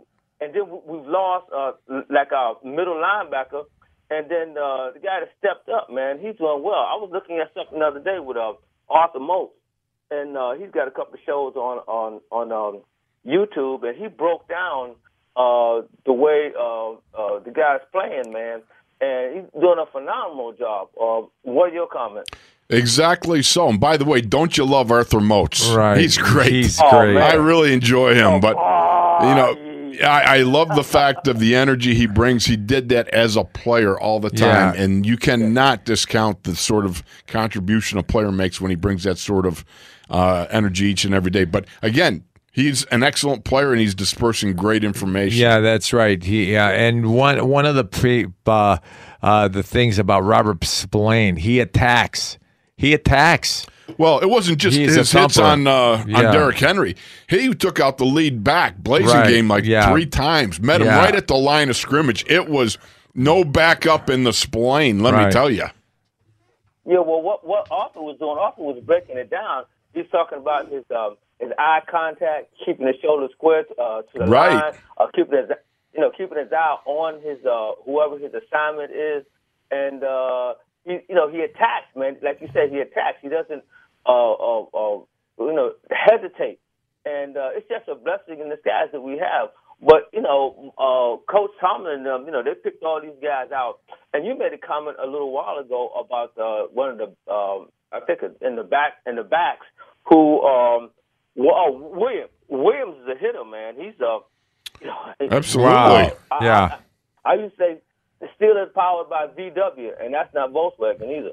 And then we- we've lost uh, like our middle linebacker, and then uh, the guy that stepped up, man, he's doing well. I was looking at something the other day with uh, Arthur Moats, and uh, he's got a couple of shows on on on um, YouTube, and he broke down uh, the way uh, uh, the guy's playing, man, and he's doing a phenomenal job. Uh, what are your comments? Exactly so. And by the way, don't you love Arthur Moats? Right. He's great. He's Oh, great. man. I really enjoy him, but Oh, you know, I, I love the fact of the energy he brings. He did that as a player all the time, Yeah. and you cannot discount the sort of contribution a player makes when he brings that sort of uh, energy each and every day. But again, he's an excellent player, and he's dispersing great information. Yeah, that's right. He yeah, and one one of the pre uh, uh, the things about Robert Spillane, he attacks. He attacks. Well, it wasn't just He's his hits on uh, Yeah. on Derrick Henry. He took out the lead back, blazing Right. game like Yeah. three times. Met him right at the line of scrimmage. It was no backup in the spline. Let me tell you. Yeah, well, what what Arthur was doing, Arthur was breaking it down. He's talking about his um, his eye contact, keeping his shoulders square uh, to the Right. line, uh, keeping his you know keeping his eye on his uh, whoever his assignment is, and uh, he you know he attacks, man. Like you said, he attacks. He doesn't uh, uh, uh, you know hesitate, and uh, it's just a blessing in disguise that we have. But you know, uh, Coach Tomlin, um, you know, they picked all these guys out, and you made a comment a little while ago about uh, one of the, um, I think in the back, in the backs, who, um, well, oh, William, Williams is a hitter, man. He's a, you know, Absolutely. Wow. I, Yeah. I, I used to say the Steelers powered by VW, and that's not Volkswagen either.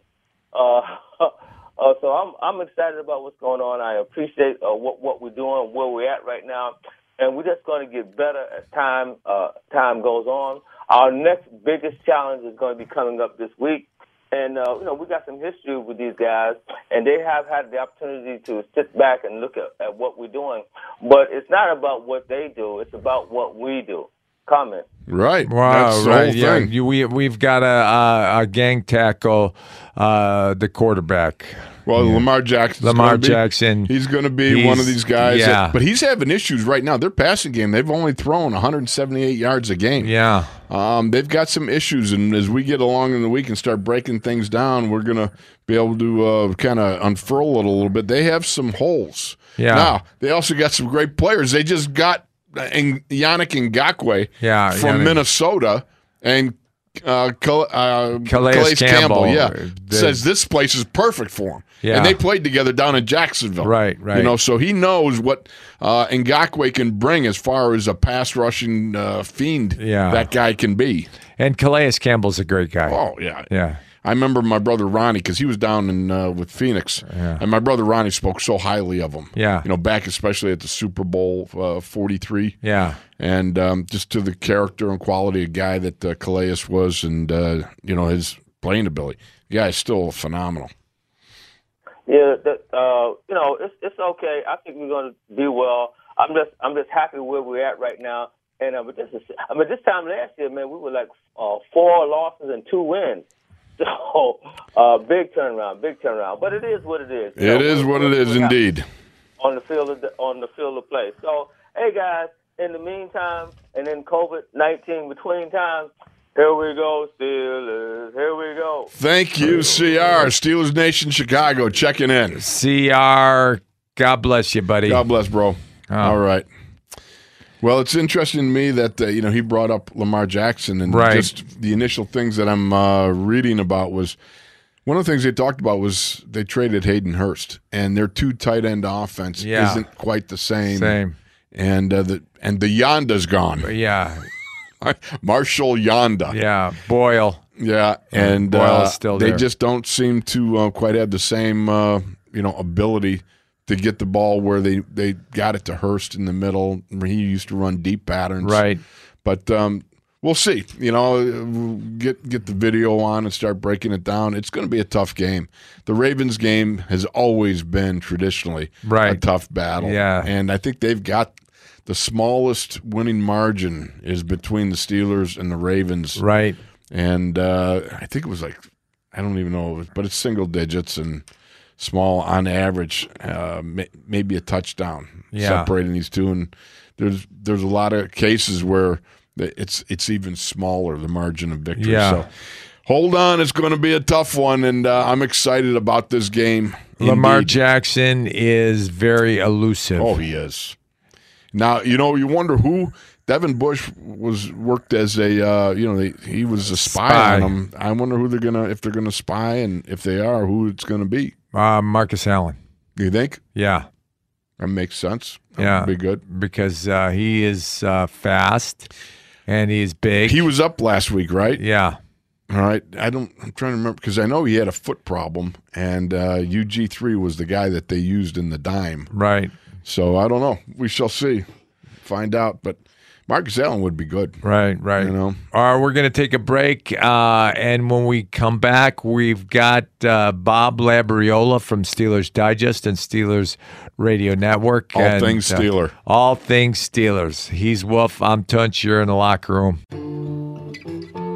Uh, Uh, so I'm I'm excited about what's going on. I appreciate uh, what what we're doing, where we're at right now, and we're just going to get better as time uh, time goes on. Our next biggest challenge is going to be coming up this week. And uh, you know we got some history with these guys, and they have had the opportunity to sit back and look at, at what we're doing. But it's not about what they do; it's about what we do. Comment. Right. Wow, That's the right? whole Yeah, thing. you, we we've got a, a, a gang tackle uh, the quarterback. Well, Lamar Jackson. Lamar Jackson, He's going to be one of these guys. yeah. that- but he's having issues right now. Their passing game, they've only thrown 178 yards a game. Yeah, Um, they've got some issues, and as we get along in the week and start breaking things down, we're going to be able to uh, kind of unfurl it a little bit. They have some holes. Yeah. Now, they also got some great players. They just got uh, in- Yannick Ngakoue Yeah, from Yannick. Minnesota and uh, Cal- uh, Calais Campbell. Yeah, They- says this place is perfect for him. Yeah. And they played together down in Jacksonville. Right, right. You know, so he knows what uh, Ngakoue can bring as far as a pass rushing uh, fiend Yeah. that guy can be. and Calais Campbell's a great guy. Oh, yeah. Yeah, I remember my brother Ronnie because he was down in uh, with Phoenix, and my brother Ronnie spoke so highly of him. Yeah. you know, back especially at the Super Bowl uh, forty three. yeah, and um, just to the character and quality of guy that uh, Calais was, and uh, you know his playing ability. The guy is still phenomenal. Yeah, that, uh, you know, it's it's okay. I think we're going to do well. I'm just I'm just happy where we're at right now. And uh, but this is I mean this time last year, man, we were like uh, four losses and two wins. So uh, big turnaround, big turnaround. But it is what it is. You It know, is what it we're- is we're happy indeed. on the field of the, on the field of play. So hey guys, in the meantime, and in COVID nineteen between times, here we go, Steelers. Here we go. Thank you, CR Steelers Nation Chicago checking in. Cr. God bless you, buddy. God bless, bro. Oh. All right. Well, it's interesting to me that uh, you know he brought up Lamar Jackson, and Right. just the initial things that I'm uh, reading about was one of the things they talked about was they traded Hayden Hurst, and their two tight end offense Yeah. isn't quite the same. Same. And uh, the and the Yanda's gone. Yeah, Marshal Yanda. yeah. Boyle. Yeah, and uh, is still they there. just don't seem to uh, quite have the same uh, you know ability to get the ball where they they got it to Hurst in the middle. He used to run deep patterns, Right. But um, we'll see. You know, get get the video on and start breaking it down. It's going to be a tough game. The Ravens game has always been traditionally a tough battle. Yeah. and I think they've got. The smallest winning margin is between the Steelers and the Ravens Right. and uh, I think it was like I don't even know, but it's single digits and small on average, uh, may, maybe a touchdown Yeah. separating these two. And there's there's a lot of cases where it's it's even smaller the margin of victory. Yeah. So hold on, it's going to be a tough one, and uh, I'm excited about this game. Lamar Indeed. Jackson is very elusive. Oh, he is. Now you know you wonder who Devin Bush was worked as a uh, you know they, he was a spy, Spy. on them. I wonder who they're gonna if they're gonna spy and if they are who it's gonna be. Uh, Marcus Allen. You think Yeah, that makes sense? That Yeah. would be good. because uh, he is uh, fast and he's big. He was up last week, right? yeah, All right. I don't. I'm trying to remember because I know he had a foot problem, and uh, UG three was the guy that they used in the dime. right, So I don't know. We shall see, find out. But Marcus Allen would be good. right, right. You know. All right, we're going to take a break. Uh, and when we come back, we've got uh, Bob Labriola from Steelers Digest and Steelers Radio Network. All and, things uh, Steeler. all things Steelers. He's Wolf. I'm Tunch. You're in the locker room.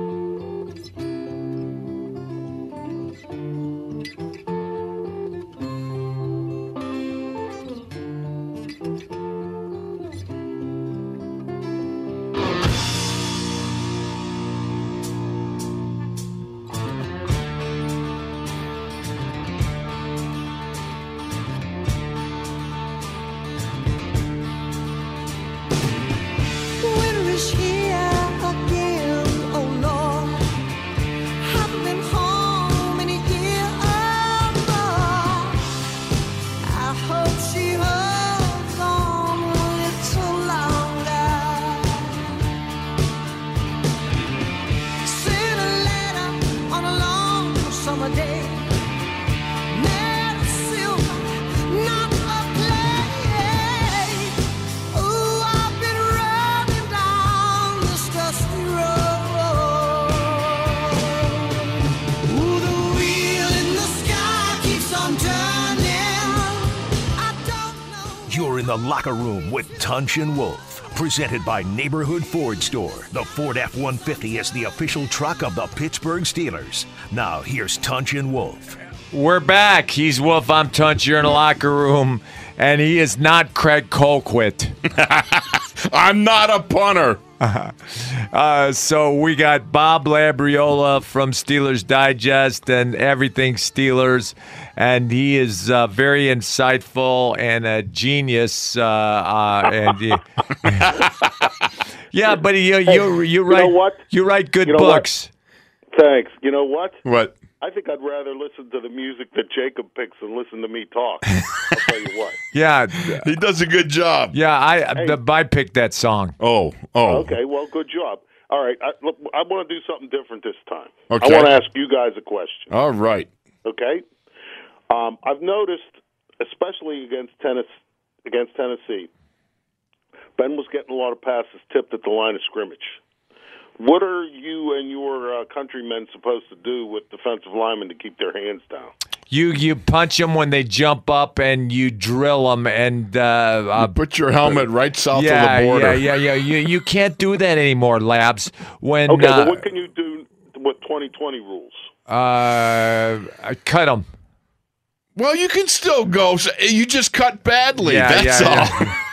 Locker room with Tunch and Wolf. Presented by Neighborhood Ford Store. The Ford F 150 is the official truck of the Pittsburgh Steelers. Now, here's Tunch and Wolf. We're back. He's Wolf. I'm Tunch. You're in the locker room, and he is not Craig Colquitt. I'm not a punter. Uh, so we got Bob Labriola from Steelers Digest and everything Steelers, and he is uh, very insightful and a genius. Uh, uh, and he- yeah, but you you you write know what? you write good You know what? books. Thanks. You know what? What? I think I'd rather listen to the music that Jacob picks than listen to me talk. I'll tell you what. Yeah, He does a good job. yeah. I the, I picked that song. Oh, oh. Okay, well, good job. All right, I, look, I want to do something different this time. Okay. I want to ask you guys a question. All right. Okay, um, I've noticed, especially against tennis, against Tennessee, Ben was getting a lot of passes tipped at the line of scrimmage. What are you and your uh, countrymen supposed to do with defensive linemen to keep their hands down? You you punch them when they jump up, and you drill them, and uh, uh, Put your helmet right south yeah, of the border. yeah, yeah, yeah. You you can't do that anymore, Labs. When Okay, uh, but what can you do with 2020 rules? uh, cut them. Well, you can still go. So- You just cut badly. Yeah, That's yeah, all.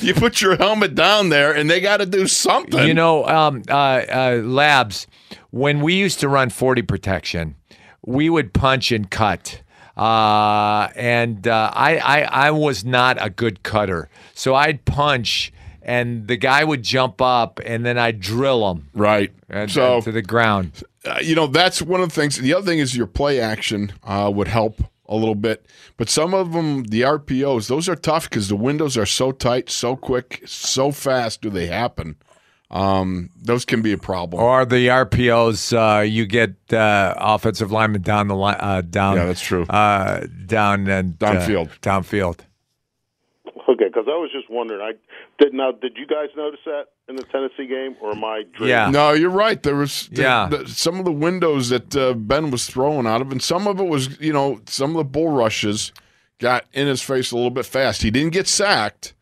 you put your helmet down there, and they got to do something. You know, um, uh, uh, Labs. When we used to run forty protection, we would punch and cut. Uh, and uh, I, I I was not a good cutter, so I'd punch, and the guy would jump up, and then I'd drill him right. and, so, to the ground. uh, you know, that's one of the things. The other thing is your play action uh, would help a little bit. But some of them, the RPOs, those are tough because the windows are so tight, so quick, so fast do they happen. Um, those can be a problem. Or the RPOs, uh, you get uh, offensive linemen down the line, uh, down. Yeah, that's true. Uh, down and uh, Downfield. downfield. Okay, because I was just wondering. I did now. Did you guys notice that in the Tennessee game, or am I? Dreaming? Yeah. No, you're right. There was the- Yeah. the- some of the windows that uh, Ben was throwing out of, and some of it was, you know, some of the bull rushes got in his face a little bit fast. He didn't get sacked.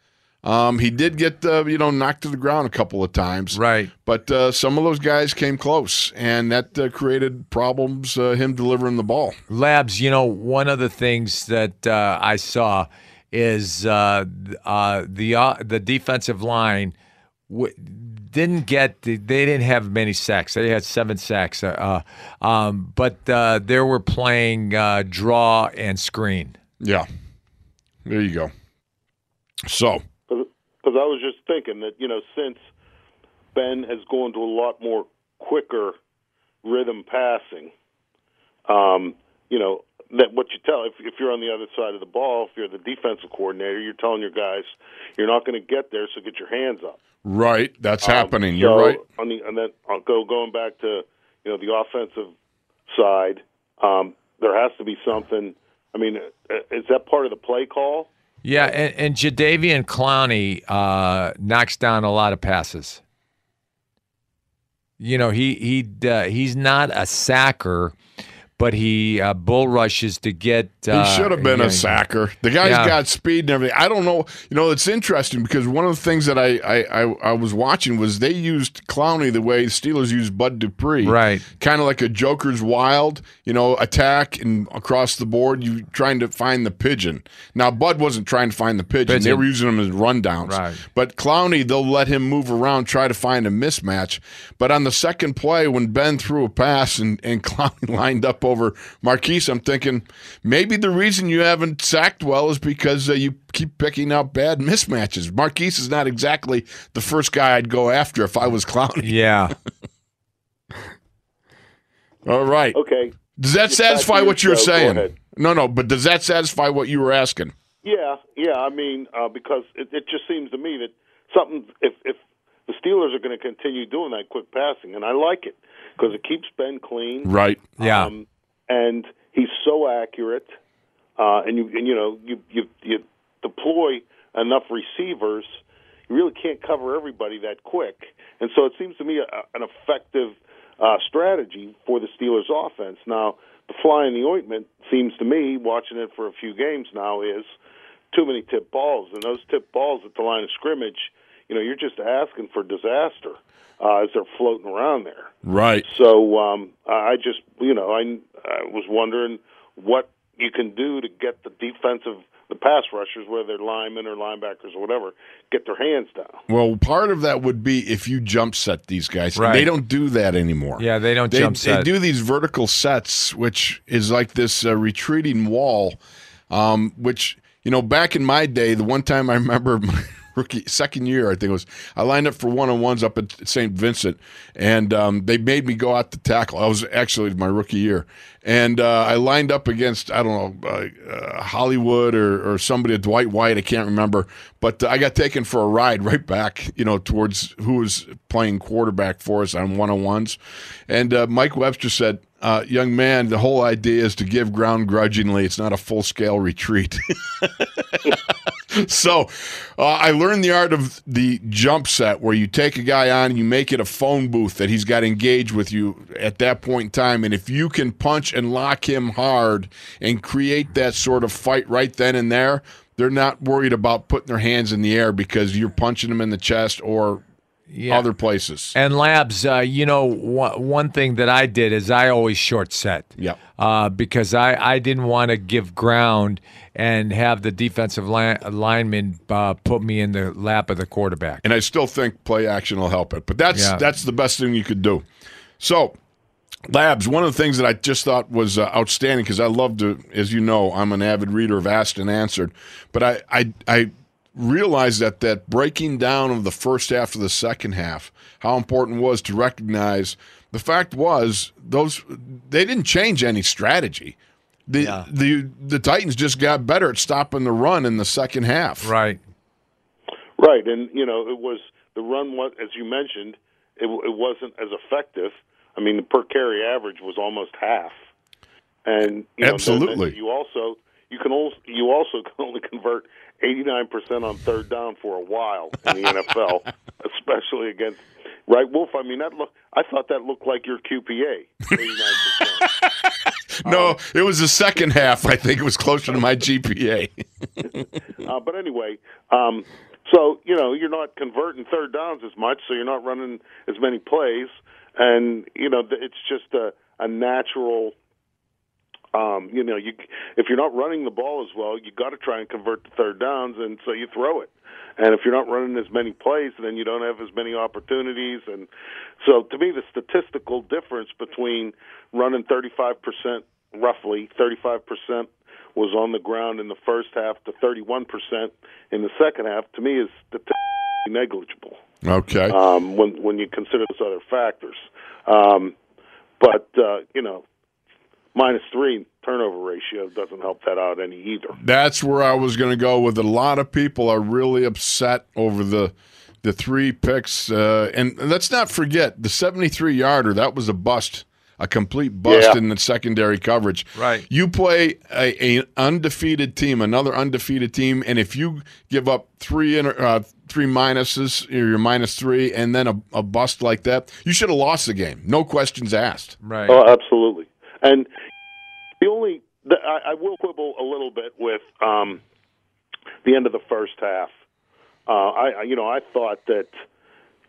Um, he did get, uh, you know, knocked to the ground a couple of times. Right. But uh, some of those guys came close, and that uh, created problems. Uh, him delivering the ball. Labs, you know, one of the things that uh, I saw is uh, uh, the uh, the defensive line w- didn't get they didn't have many sacks. They had seven sacks, uh, uh, um, but uh, they were playing uh, draw and screen. Yeah. There you go. So, Because I was just thinking that you know since Ben has gone to a lot more quicker rhythm passing, um, you know that what you tell if if you're on the other side of the ball, if you're the defensive coordinator, you're telling your guys you're not going to get there, so get your hands up. right, that's Um, happening. so You're right. On the, and then I'll go going back to you know the offensive side. Um, there has to be something. I mean, uh, is that part of the play call? Yeah, and, and Jadeveon Clowney uh, knocks down a lot of passes. You know, he he uh, he's not a sacker, but he uh, bull rushes to get. Uh, He should have been yeah, a sacker. The guy's Yeah. got speed and everything. I don't know. You know, it's interesting because one of the things that I I, I, I was watching was they used Clowney the way Steelers used Bud Dupree. Right. Kind of like a Joker's wild, you know, attack and across the board, you trying to find the pigeon. Now, Bud wasn't trying to find the pigeon. They were using him as rundowns. Right. But Clowney, they'll let him move around, try to find a mismatch. But on the second play, when Ben threw a pass and, and Clowney lined up over Marquise, I'm thinking maybe the reason you haven't sacked well is because uh, you keep picking out bad mismatches. Marquise is not exactly the first guy I'd go after if I was Clowney. Yeah, All right. Okay. Does that Get satisfy what you're show. Saying? No, no, but does that satisfy what you were asking? Yeah, yeah. I mean, uh, because it, it just seems to me that something if if the Steelers are going to continue doing that quick passing, and I like it because it keeps Ben clean. Right. yeah. And he's so accurate, uh, and you and you know you you you deploy enough receivers, you really can't cover everybody that quick, and so it seems to me a, an effective uh, strategy for the Steelers' offense. Now, the fly in the ointment seems to me, watching it for a few games now, is too many tip balls, and those tip balls at the line of scrimmage, you know, you're just asking for disaster uh, as they're floating around there. Right. So um, I just, you know, I, I was wondering what you can do to get the defensive, the pass rushers, whether they're linemen or linebackers or whatever, get their hands down. Well, part of that would be if you jump set these guys. Right. They don't do that anymore. Yeah, they don't They, jump they do these vertical sets, which is like this uh, retreating wall. Um, which you know, back in my day, the one time I remember my rookie second year, I think it was, I lined up for one on ones up at St. Vincent, and um, they made me go out to tackle. I was actually my rookie year, and uh, I lined up against I don't know uh, uh, Hollywood or, or somebody, Dwight White, I can't remember, but I got taken for a ride right back, you know, towards who was playing quarterback for us on one on ones, and uh, Mike Webster said. Uh, young man, the whole idea is to give ground grudgingly. It's not a full scale retreat. so uh, I learned the art of the jump set where you take a guy on and you make it a phone booth that he's got engaged with you at that point in time. And if you can punch and lock him hard and create that sort of fight right then and there, they're not worried about putting their hands in the air because you're punching them in the chest or Yeah. other places. And labs, uh, you know, one, one thing that I did is I always short set. Yep. Uh, because I, I didn't want to give ground and have the defensive line, lineman uh, put me in the lap of the quarterback. and I still think play action will help it. But that's Yeah. that's the best thing you could do. So, Labs, one of the things that I just thought was uh, outstanding because I love to, as you know, I'm an avid reader of Asked and Answered, but I I, I realized that that breaking down of the first half to the second half, how important it was to recognize. The fact was those they didn't change any strategy. The Yeah. the the Titans just got better at stopping the run in the second half. Right. Right, and you know it was the run was as you mentioned, it, it wasn't as effective. I mean, the per carry average was almost half, and you know, Absolutely. then you also you can also you also can only convert eighty nine percent on third down for a while in the NFL, especially against right Wolf. I mean that look. I thought that looked like your QPA, eighty nine percent. No, it was the second half. I think it was closer to my GPA. Uh, but anyway, um, so you know you're not converting third downs as much, so you're not running as many plays, and you know it's just a, a natural. Um, you know, you if you're not running the ball as well, you got to try and convert the third downs, and so you throw it. And if you're not running as many plays, then you don't have as many opportunities. And so, to me, the statistical difference between running 35 percent, roughly 35 percent, was on the ground in the first half to 31 percent in the second half, to me, is statistically negligible Okay. um, when when you consider those other factors. Um, but uh, you know, minus three turnover ratio doesn't help that out any either. That's where I was going to go with. A lot of people are really upset over the the three picks, uh, and let's not forget the 73 yarder. That was a bust, a complete bust Yeah. in the secondary coverage. Right. You play a, a undefeated team, another undefeated team, and if you give up three inter, uh, three minuses, or your minus three, and then a, a bust like that, you should have lost the game. No questions asked. Right. Oh, absolutely. And the only the, I, I will quibble a little bit with um, the end of the first half. Uh, I, I you know I thought that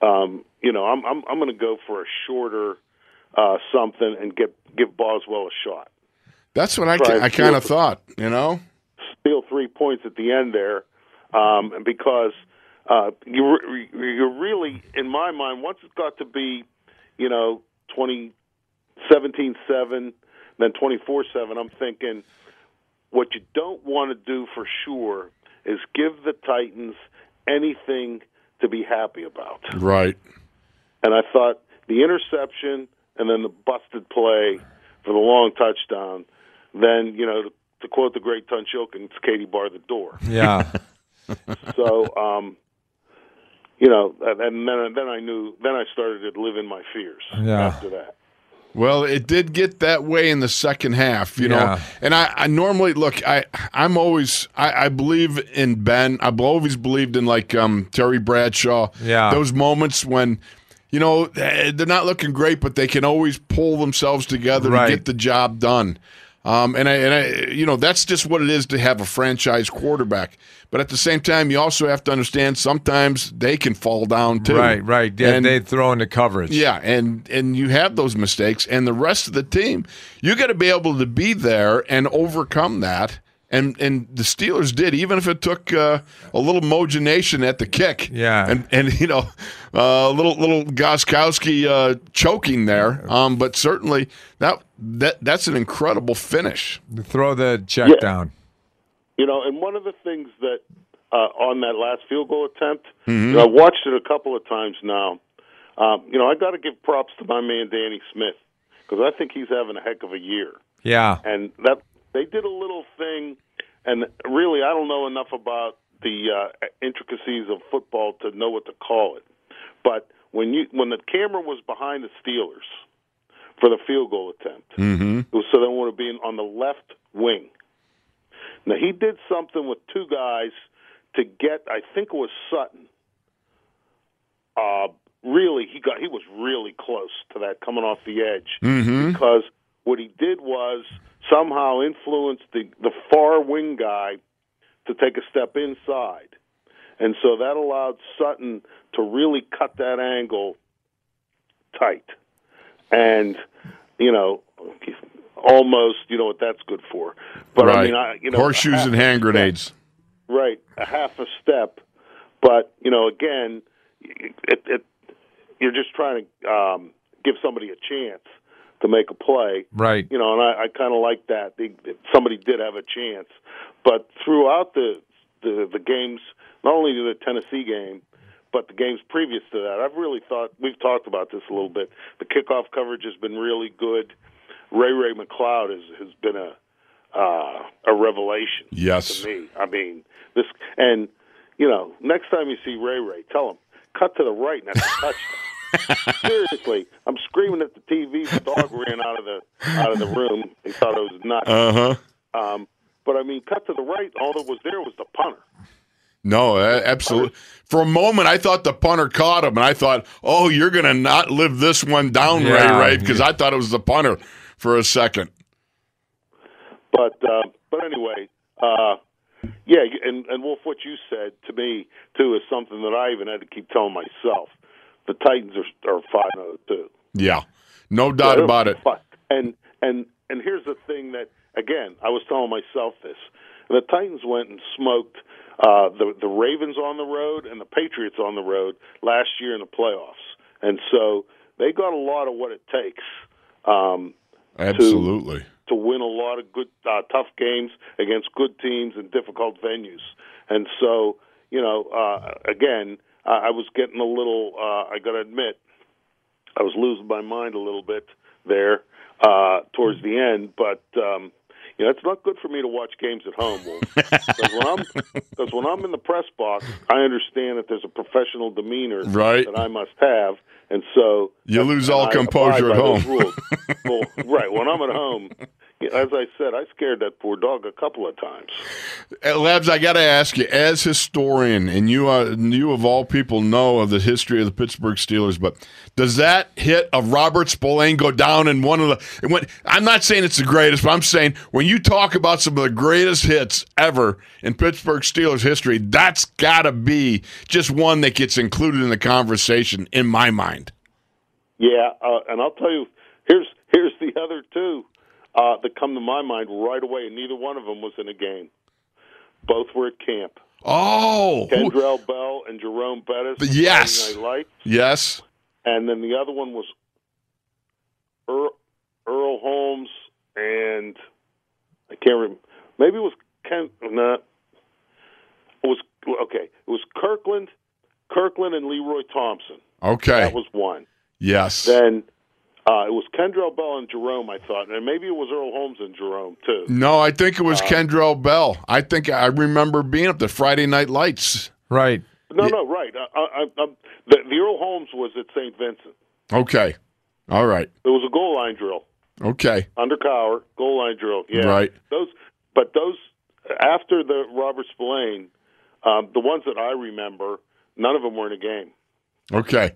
um, you know I'm I'm I'm going to go for a shorter uh, something and get give Boswell a shot. That's what I, Try I kind of thought. You know. steal three points at the end there, um, because uh, you re- you're really, in my mind, once it's got to be, you know, twenty seventeen seven, then twenty four seven. I'm thinking, what you don't want to do for sure is give the Titans anything to be happy about. Right. And I thought the interception and then the busted play for the long touchdown. Then you know, to, to quote the great Tunch Ilkin, it's Katie bar the door. Yeah. So, um, you know, and and then then I knew. Then I started to live in my fears. Yeah. After that, Well, it did get that way in the second half, you know. And I, I normally look. I, I'm always. I, I believe in Ben. I've always believed in like um, Terry Bradshaw. Yeah. Those moments when, you know, eh, they're not looking great, but they can always pull themselves together Right. to get the job done. Um, and I, and I, you know, that's just what it is to have a franchise quarterback. But at the same time, you also have to understand sometimes they can fall down too. Right, right. Yeah, And- they throw in the coverage. yeah, and and you have those mistakes, and the rest of the team, you got to be able to be there and overcome that. And and the Steelers did, even if it took uh, a little mogenation at the kick. Yeah. and and you know, a little little Gostkowski uh, choking there. Um, but certainly that that that's an incredible finish. Throw the check Yeah. down. You know, and one of the things that uh, on that last field goal attempt, you know, I watched it a couple of times now. Um, you know, I got to give props to my man Danny Smith because I think he's having a heck of a year. Yeah. and that they did a little thing and really i don't know enough about the uh, intricacies of football to know what to call it but when you when the camera was behind the steelers for the field goal attempt Mm-hmm. it was so they wanted to be on the left wing now he did something with two guys to get i think it was sutton uh really he got he was really close to that coming off the edge Mm-hmm. because what he did was somehow influenced the the far wing guy to take a step inside, and so that allowed Sutton to really cut that angle tight, and you know almost you know what that's good for. But I mean, I, you know, horseshoes and hand grenades. right, a half a step, but you know, again, it, it you're just trying to um, give somebody a chance to make a play Right. you know, and I, I kind of like that. They, somebody did have a chance, but throughout the, the the games, not only the Tennessee game, but the games previous to that, I've really thought we've talked about this a little bit. The kickoff coverage has been really good. Ray Ray McCloud has has been a uh, a revelation Yes. to me. I mean, this and you know, next time you see Ray Ray, tell him cut to the right and that's a touchdown. Seriously, I'm screaming at the TV. The dog ran out of the out of the room. He thought it was nuts. Uh huh. Um, but I mean, cut to the right. All that was there was the punter. No, absolutely. For a moment, I thought the punter caught him, and I thought, "Oh, you're going to not live this one down, Yeah. Ray Ray," because I thought it was the punter for a second. But uh, but anyway, uh, yeah. And and Wolf, what you said to me too is something that I even had to keep telling myself. The Titans are are five oh two. Yeah, no doubt Yeah, about it. And and and here's the thing that again I was telling myself this: the Titans went and smoked uh, the the Ravens on the road and the Patriots on the road last year in the playoffs, and so they got a lot of what it takes. Um, Absolutely. to win a lot of good, uh, tough games against good teams in difficult venues. And so, you know, uh, again, I I was getting a little. Uh, I got to admit, I was losing my mind a little bit there uh, towards the end. But um, you know, it's not good for me to watch games at home, because when I'm because when I'm in the press box, I understand that there's a professional demeanor Right. that I must have, and so You lose all composure at home. well, right. When I'm at home, as I said, I scared that poor dog a couple of times. Uh, Labs, I got to ask you, as historian, and you, uh, you of all people know of the history of the Pittsburgh Steelers, but does that hit of Robert Spillane go down in one of the? When, I'm not saying it's the greatest, but I'm saying when you talk about some of the greatest hits ever in Pittsburgh Steelers history, that's got to be just one that gets included in the conversation in my mind. Yeah, uh, and I'll tell you, here's here's the other two uh, that come to my mind right away, and neither one of them was in a game. Both were at camp. Oh, Kendrell Bell and Jerome Bettis. Yes. Friday Night Lights. yes, and then the other one was Earl, Earl Holmes and I can't remember. Maybe it was Ken. No, it was okay. It was Kirkland, Kirkland and Leroy Thompson. okay, That was one. yes. Then uh, it was Kendrell Bell and Jerome. I thought, and maybe it was Earl Holmes and Jerome too. No, I think it was uh, Kendrell Bell. I think I remember being up the Friday Night Lights. Right. No, no, right. I, I, I, the, the Earl Holmes was at St. Vincent. Okay. All right. It was a goal line drill. Okay. under Cowher, goal line drill. Yeah, Right. Those, but those after the Robert Spillane, um, the ones that I remember, none of them were in a game. Okay.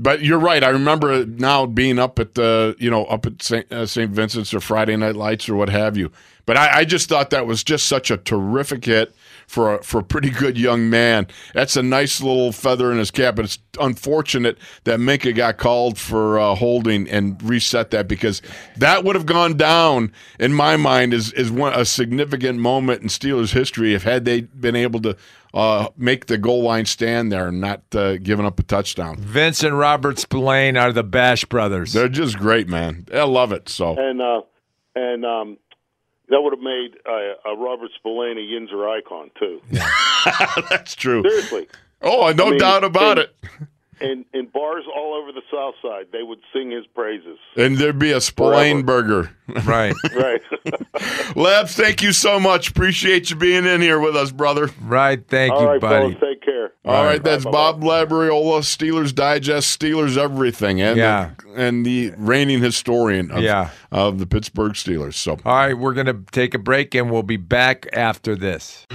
But you're right. I remember now being up at the, you know, up at St. Uh. Vincent's or Friday Night Lights or what have you. But I, I just thought that was just such a terrific hit for a, for a pretty good young man. That's a nice little feather in his cap. But it's unfortunate that Minkah got called for uh, holding and reset that because that would have gone down in my mind as is one a significant moment in Steelers history if had they been able to uh, make the goal line stand there and not uh, giving up a touchdown. Vince and Robert Spillane are the Bash brothers. They're just great, man. I love it. So and uh, and um, that would have made uh, uh, Robert Spillane a Yinzer icon too. that's true. Seriously. Oh, no I mean, doubt about and- it. In in bars all over the South Side, they would sing his praises. And there'd be a Spillane burger. Right. Right. Labs, thank you so much. Appreciate you being in here with us, brother. Right. Thank all you, right, buddy. fellas, take care. All right, that's Bye-bye. Bob Labriola, Steelers Digest, Steelers Everything, and Yeah. the, and the reigning historian of, Yeah. of the Pittsburgh Steelers. So All right, we're going to take a break and we'll be back after this.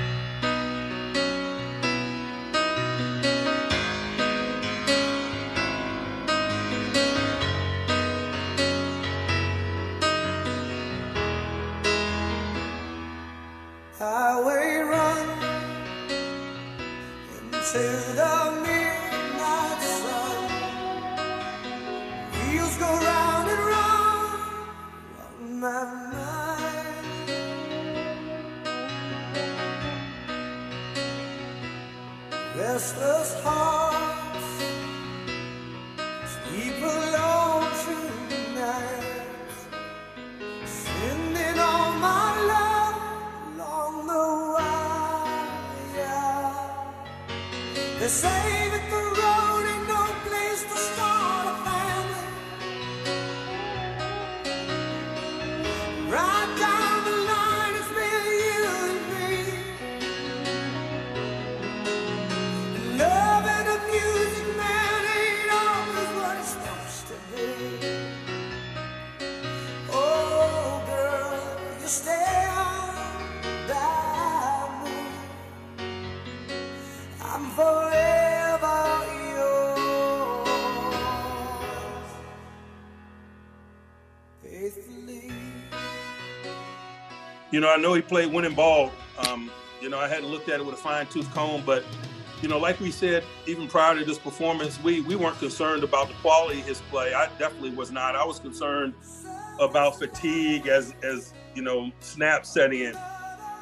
Know, he played winning ball. Um, you know, I hadn't looked at it with a fine tooth comb, but you know, like we said, even prior to this performance, we we weren't concerned about the quality of his play. I definitely was not. I was concerned about fatigue as as you know snaps set in.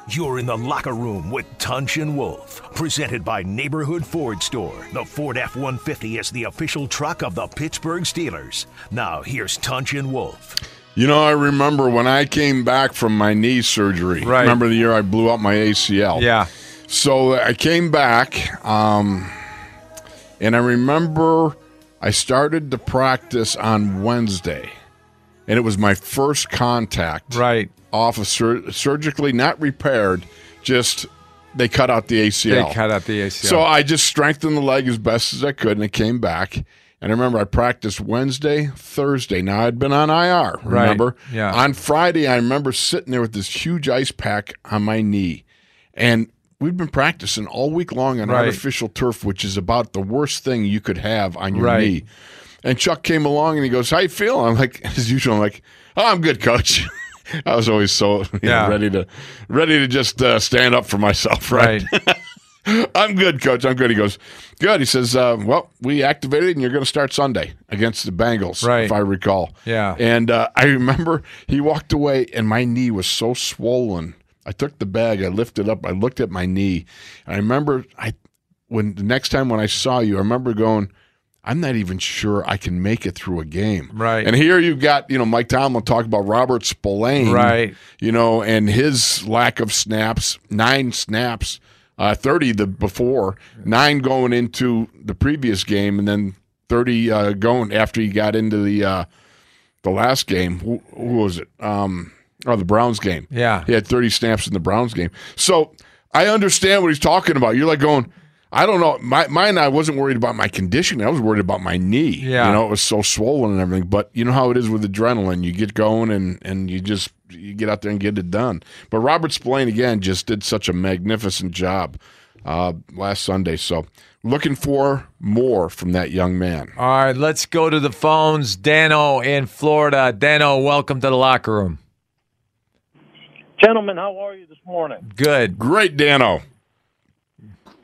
You're in the locker room with Tunch and Wolf, presented by Neighborhood Ford Store. The Ford F 150 is the official truck of the Pittsburgh Steelers. Now, here's Tunch and Wolf. You know, I remember when I came back from my knee surgery. Right. Remember the year I blew out my ACL? Yeah. So I came back, um, and I remember I started to practice on Wednesday, and it was my first contact. Right. Off of sur- surgically, not repaired, just they cut out the ACL. They cut out the ACL. So I just strengthened the leg as best as I could, and it came back. And I remember I practiced Wednesday, Thursday. Now I'd been on IR. Remember? Yeah. On Friday, I remember sitting there with this huge ice pack on my knee, and we'd been practicing all week long on Right. artificial turf, which is about the worst thing you could have on your Right. knee. And Chuck came along and he goes, "How you feeling?" I'm like, as usual, I'm like, "Oh, I'm good, coach." I was always so you know, Yeah. ready to ready to just uh, stand up for myself, right? right. I'm good, coach. I'm good. He goes, good. He says, uh, well, we activated and you're going to start Sunday against the Bengals, Right. if I recall. Yeah. And uh, I remember he walked away and my knee was so swollen. I took the bag, I lifted up, I looked at my knee. And I remember I when the next time when I saw you, I remember going, I'm not even sure I can make it through a game. Right. And here you've got, you know, Mike Tomlin talk about Robert Spillane. Right. You know, and his lack of snaps, nine snaps, uh, 30 the before, nine going into the previous game, and then 30 uh, going after he got into the uh, the last game. Who, who was it? Um, oh, the Browns game. Yeah. He had 30 snaps in the Browns game. So I understand what he's talking about. You're like going, I don't know. My, mine, I wasn't worried about my condition. I was worried about my knee. Yeah. You know, it was so swollen and everything. But you know how it is with adrenaline. You get going and, and you just you get out there and get it done. But Robert Spillane, again, just did such a magnificent job uh, last Sunday. So looking for more from that young man. All right, let's go to the phones. Dano in Florida. Dano, welcome to the locker room. Gentlemen, how are you this morning? Good. Great, Dano.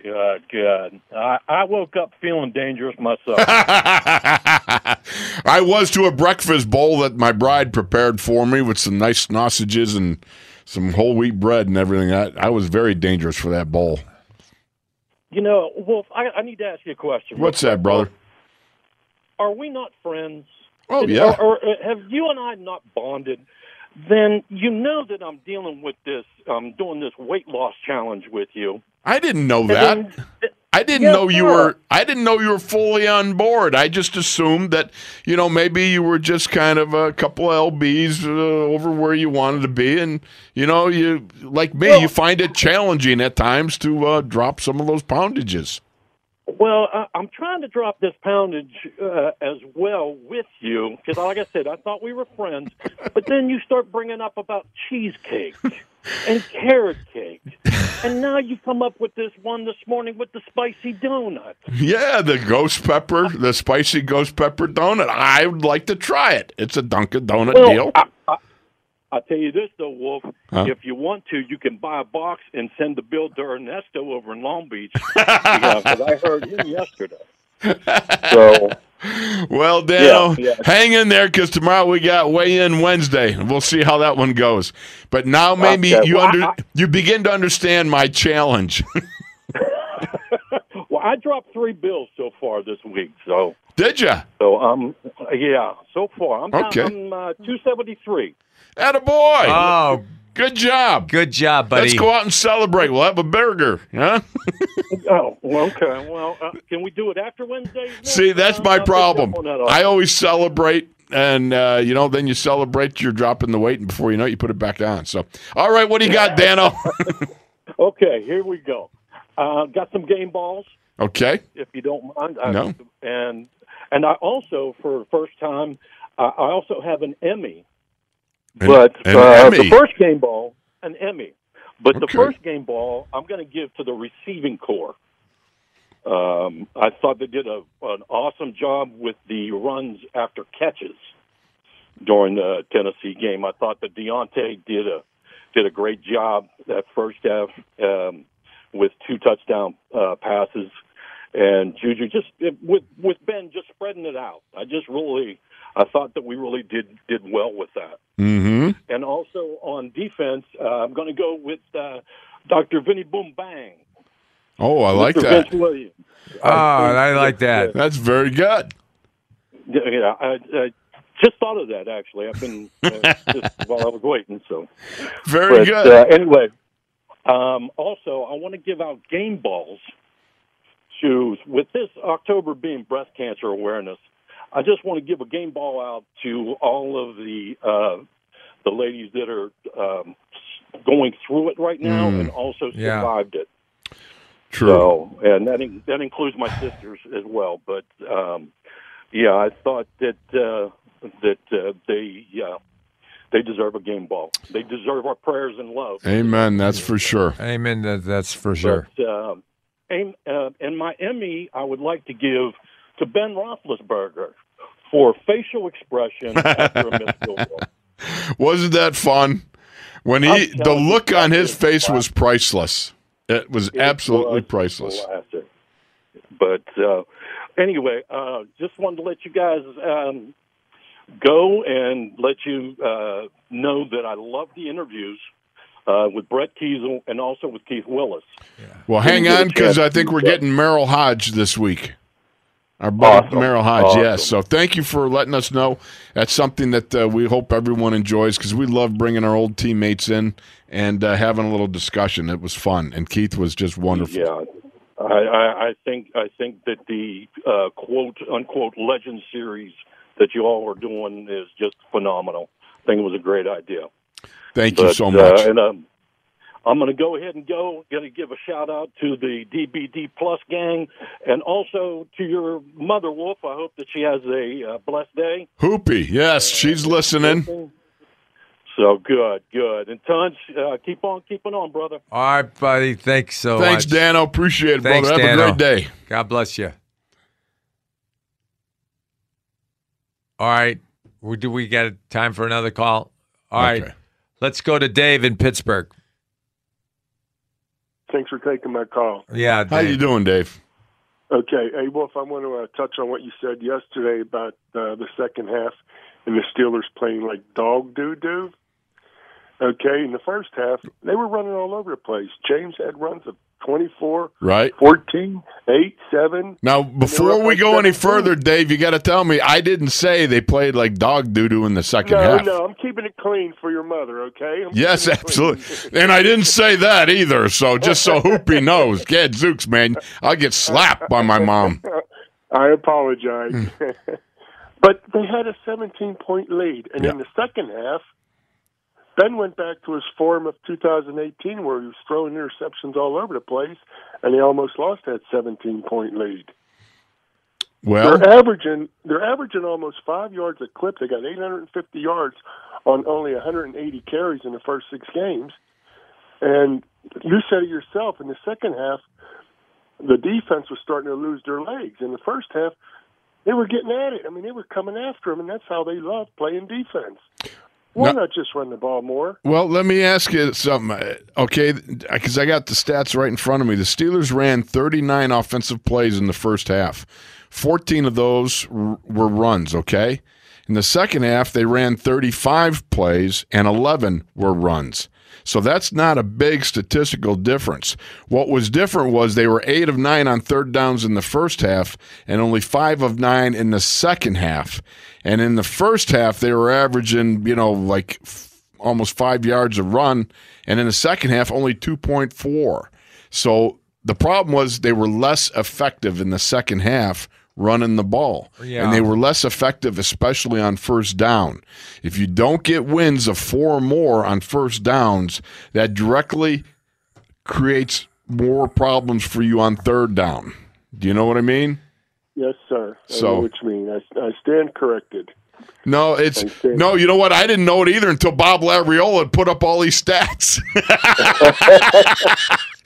Good, good. I, I woke up feeling dangerous myself. I was to a breakfast bowl that my bride prepared for me with some nice sausages and some whole wheat bread and everything. I, I was very dangerous for that bowl. you know, Wolf, I, I need to ask you a question. What's that, brother? Are we not friends? Oh, yeah. Or, or uh, have you and I not bonded? Then you know that I'm dealing with this, um, doing this weight loss challenge with you. I didn't know that. then- I didn't Yes, know you sir. were. I didn't know you were fully on board. I just assumed that you know maybe you were just kind of a couple of lbs uh, over where you wanted to be, and you know you like me, you find it challenging at times to uh, drop some of those poundages. Well, I, I'm trying to drop this poundage uh, as well with you because, like I said, I thought we were friends. But then you start bringing up about cheesecake and carrot cake, and now you come up with this one this morning with the spicy donut. Yeah, the ghost pepper, the spicy ghost pepper donut. I would like to try it. It's a Dunkin' Donut Well, deal. I, I, tell you this though, Wolf. Huh? If you want to, you can buy a box and send the bill to Ernesto over in Long Beach because I heard him yesterday. So Well, Dano, Yeah, yeah. hang in there because tomorrow we got weigh in Wednesday, we'll see how that one goes. But now maybe Okay, you well, under I- you begin to understand my challenge. well, I dropped three bills so far this week. So Did you? so um yeah, so far I'm Okay. I'm uh, two seventy three. Atta boy. Oh, Good job. good job, buddy. Let's go out and celebrate. We'll have a burger, huh? Oh, well, okay. Well, uh, can we do it after Wednesday? See, that's my problem. up on that I always celebrate, and uh, you know, then you celebrate, you're dropping the weight, and before you know it, you put it back on. So, all right, what do you got, Dano? Okay, here we go. Uh, got some game balls. okay. if you don't mind. I- No. And and I also, for the first time, uh, I also have an Emmy. An- but an uh, the first game ball, an Emmy. But the first game ball, I'm going to give to the receiving core. Um, I thought they did a, an awesome job with the runs after catches during the Tennessee game. I thought that Diontae did a did a great job that first half um, with two touchdown uh, passes, and Juju just with with Ben just spreading it out. I just really I thought that we really did did well with that. Mm-hmm. And also on defense, uh, I'm going to go with uh, Dr. Vinny Boom Bang. Oh, I like that. Vince Williams. Oh, I like that. That's very good. Yeah, yeah, I, I just thought of that actually. I've been uh, just while I was waiting. So Very but, good. Uh, anyway, um, also I want to give out game balls to with this October being Breast Cancer Awareness. I just want to give a game ball out to all of the uh, the ladies that are um, going through it right now Mm. and also Yeah. survived it. True. So, and that in, that includes my sisters as well. But um, yeah, I thought that uh, that uh, they uh, they deserve a game ball. They deserve our prayers and love. Amen. That's for sure. Amen. That, that's for sure. But, um, aim, uh, and my Emmy, I would like to give to Ben Roethlisberger for facial expression after a missed field goal. Wasn't that fun? When he, the look on his face was priceless. It was It absolutely was priceless. classic. But uh, anyway, uh, just wanted to let you guys um, go and let you uh, know that I love the interviews uh, with Brett Keisel and also with Keith Willis. Well, hang on because I think we're getting Merril Hoge this week. Our buddy Awesome. Merril Hoge, Awesome. yes. So thank you for letting us know. That's something that uh, we hope everyone enjoys because we love bringing our old teammates in and uh, having a little discussion. It was fun, and Keith was just wonderful. Yeah, I, I, think I think that the uh, quote unquote legend series that you all are doing is just phenomenal. I think it was a great idea. Thank you But, so uh, much. and um, I'm going to go ahead and go. Going to give a shout out to the DBD Plus gang, and also to your mother, Wolf. I hope that she has a uh, blessed day. Hoopy, yes, she's listening. So good, good. And Tunch. uh, keep on keeping on, brother. All right, buddy. Thanks so much. Thanks, much. Dano. Appreciate it, Thanks, brother. Have Dano. a great day. God bless you. All right. We- Do we get time for another call? All right. Okay. Let's go to Dave in Pittsburgh. Thanks for taking my call. Yeah. How you doing, Dave? Okay, hey Wolf, I want to uh, touch on what you said yesterday about uh, the second half and the Steelers playing like dog doo doo. Okay, in the first half, they were running all over the place. James had runs of 24, Right. 14, 8, 7. Now, before we like go any further, Dave, you got to tell me I didn't say they played like dog doo doo in the second No, half. no, no. I'm keeping it clean for your mother, okay? I'm Yes, keeping it clean. absolutely. And I didn't say that either. So just so Hoopy knows, Gadzooks, man, I'll get slapped by my mom. I apologize. but they had a 17 point lead. And in Hmm. The second half, Ben went back to his form of 2018 where he was throwing interceptions all over the place, and they almost lost that 17 point lead. Well, They're averaging they're averaging almost five yards a clip. They got 850 yards on only 180 carries in the first six games. And you said it yourself in the second half, the defense was starting to lose their legs. In the first half, they were getting at it. I mean, they were coming after them, and that's how they love playing defense. Why No- not just run the ball more? Well, let me ask you something, uh, okay? Because I got the stats right in front of me. The Steelers ran 39 offensive plays in the first half. 14 of those r- were runs, okay? In the second half, they ran 35 plays and 11 were runs. So that's not a big statistical difference. What was different was they were 8 of 9 on third downs in the first half and only 5 of 9 in the second half. And in the first half, they were averaging, you know, like f- almost five yards a run, and in the second half, only 2.4. So the problem was they were less effective in the second half running the ball. Yeah. And they were less effective, especially on first down. If you don't get wins of four or more on first downs, that directly creates more problems for you on third down. Do you know what I mean? Yes, sir. I So- know what you mean. I, I stand corrected. No, it's no. You know what? I didn't know it either until Bob Labriola had put up all these stats.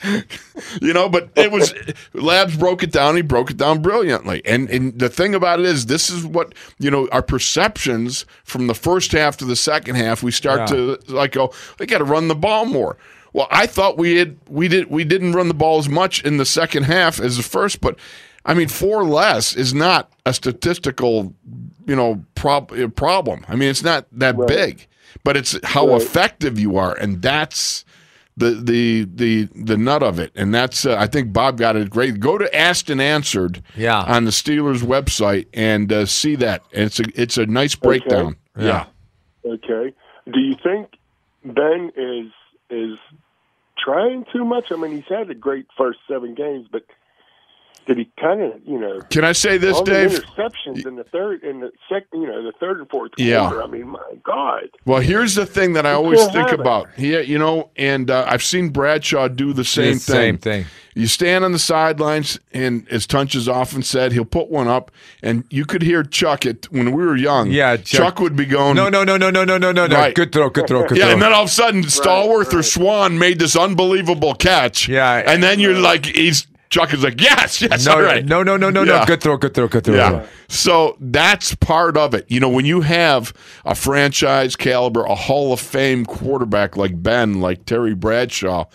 you know, but it was Labs broke it down. He broke it down brilliantly. And and the thing about it is, this is what you know. Our perceptions from the first half to the second half, we start Yeah. to like go. They got to run the ball more. Well, I thought we had we did we didn't run the ball as much in the second half as the first, but I mean, four less is not a statistical, you know, prob- uh, problem. I mean, it's not that big, but it's how Right. effective you are, and that's the the the the nut of it. And that's uh, I think Bob got it great. Go to Asked and Answered, Yeah. on the Steelers website and uh, see that. And it's a it's a nice breakdown. Yeah. Okay. Do you think Ben is is trying too much? I mean, he's had a great first seven games, but to be kind of, you know. Can I say this, all Dave? The interceptions in the third, in the second, you know, the third and fourth yeah. quarter. I mean, my God. Well, here's the thing that I always think about. Yeah, you know, and uh, I've seen Bradshaw do the same thing. Same thing. You stand on the sidelines, and as Tunch has often said, he'll put one up, and you could hear Chuck it when we were young. Yeah, Chuck, Chuck would be going. No, no, no, no, no, no, no, no, right. Good throw, good throw, good yeah, throw. Yeah, and then all of a sudden, right, Stallworth right. or Swann made this unbelievable catch. Yeah, and then you're like, he's Chuck is like, yes, yes, no, all right. no, no, no, no, Yeah. no. Good throw, good throw, good throw. Yeah. So that's part of it. You know, when you have a franchise caliber, a Hall of Fame quarterback like Ben, like Terry Bradshaw,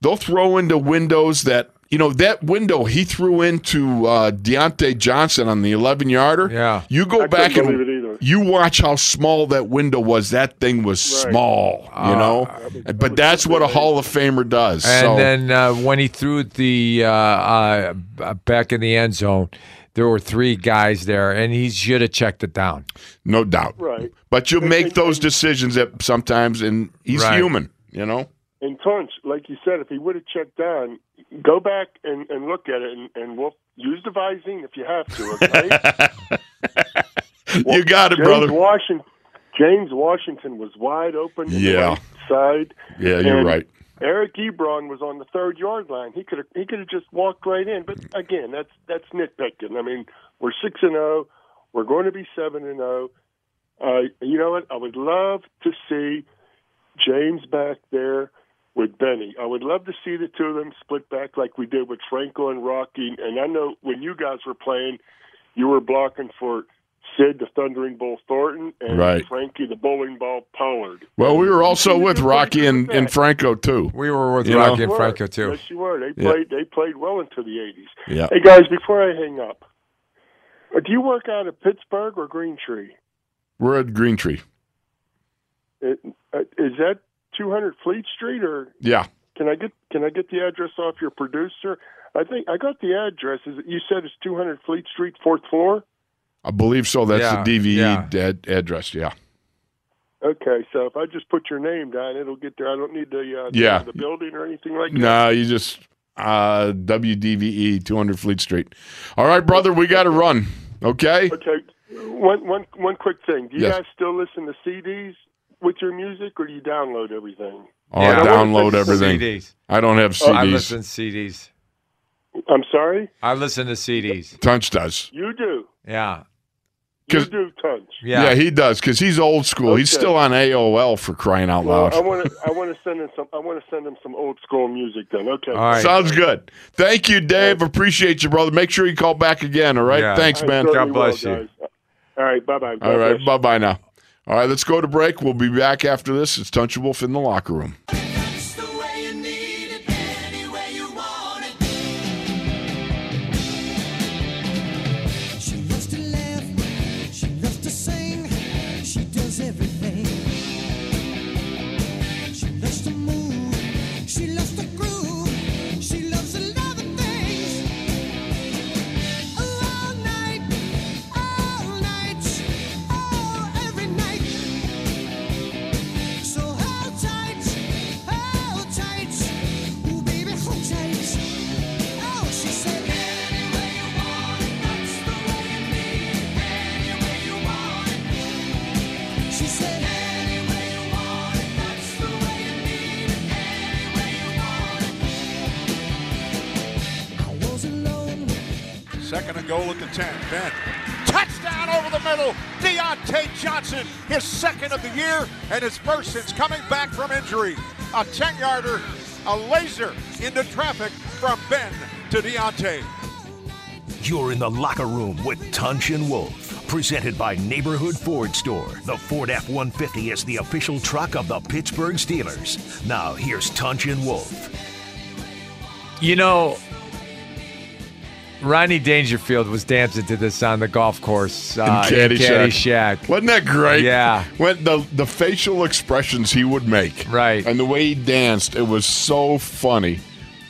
they'll throw into windows that, you know, that window he threw into uh, Diontae Johnson on the 11 yarder. Yeah. You go I back couldn't and believe you watch how small that window was. That thing was Right. small, you know? but that's what a Hall of Famer does. And so, then uh, when he threw the uh, uh, back in the end zone, there were three guys there, and he should have checked it down. no doubt. Right. But you make those decisions that sometimes, and he's Right. human, you know? And Tunch, like you said, if he would have checked down, go back and, and look at it, and, and we'll use the Visine if you have to. Okay. you got it, James brother. Washington, James Washington was wide open. Yeah. right side. Yeah, you're right. Eric Ebron was on the third yard line. He could have he could have just walked right in. But again, that's that's nitpicking. I mean, we're six and zero. We're going to be seven and zero. Uh, you know what? I would love to see James back there with Benny. I would love to see the two of them split back like we did with Franco and Rocky. And I know when you guys were playing, you were blocking for Sid, the Thundering Bull Thornton, and Right. Frankie, the Bowling Ball Pollard. Well, we were also You with Rocky and, with and. Franco too. We were with You Rocky know? and Were. Franco too. Yes, you were. They Yeah. played. They played well into the '80s. Yeah. Hey guys, before I hang up, uh, do you work out of Pittsburgh or Green Tree? We're at Green Tree. It, uh, is that 200 Fleet Street, or Yeah. can I get can I get the address off your producer? I think I got the address. Is it, you said it's 200 Fleet Street, fourth floor? I believe so. That's Yeah, the DVE yeah. ad- address. Yeah. Okay, so if I just put your name down, it'll get there. I don't need the uh, Yeah. the building or anything like that. No, you just uh, WDVE 200 Fleet Street. All right, brother, we got to run. Okay. Okay, one one one quick thing. Do you Yes. guys still listen to CDs with your music, or do you download everything? Oh, Yeah, I I download wanna listen to everything. CDs. I don't have Oh, I listen to CDs. I'm sorry, I listen to CDs. Tunch does. you do. Yeah. You 'Cause- do Tunch. Yeah. Yeah, he does because he's old school. He's still on AOL for crying out Well, loud. I want to I want to send him some I want to send him some old school music then. Okay. All right. Sounds good. Thank you, Dave. Appreciate you, brother. Make sure you call back again. All right. Yeah. Thanks, I man. God bless will, you. guys. All right. Bye bye. All right. Bye bye now. All right. Let's go to break. We'll be back after this. It's Tunch and Wolf in the locker room. A 10 yarder, a laser into traffic from Ben to Diontae. You're in the locker room with Tunch and Wolf. Presented by Neighborhood Ford Store. The Ford F 150 is the official truck of the Pittsburgh Steelers. Now, here's Tunch and Wolf. You know, Ronnie Dangerfield was dancing to this on the golf course uh, in Caddyshack. Caddyshack. Wasn't that great? Yeah. When the the facial expressions he would make, Right. and the way he danced, it was so funny.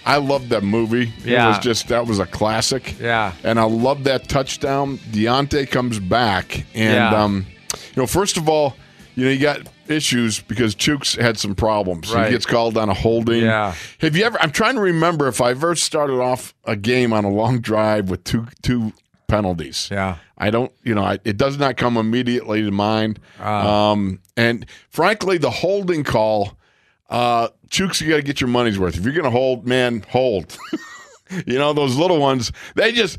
I loved that movie. Yeah. It was just that was a classic. Yeah. And I love that touchdown. Diontae comes back, and Yeah. um, you know, first of all, you know, you got issues because Chuks had some problems. Right. He gets called on a holding. Yeah. Have you ever? I'm trying to remember if I've ever started off a game on a long drive with two two penalties. Yeah. I don't, you know, I, it does not come immediately to mind. Ah. um, and frankly, the holding call, uh, Chuks, you got to get your money's worth. If you're going to hold, man, hold. you know, those little ones, they just,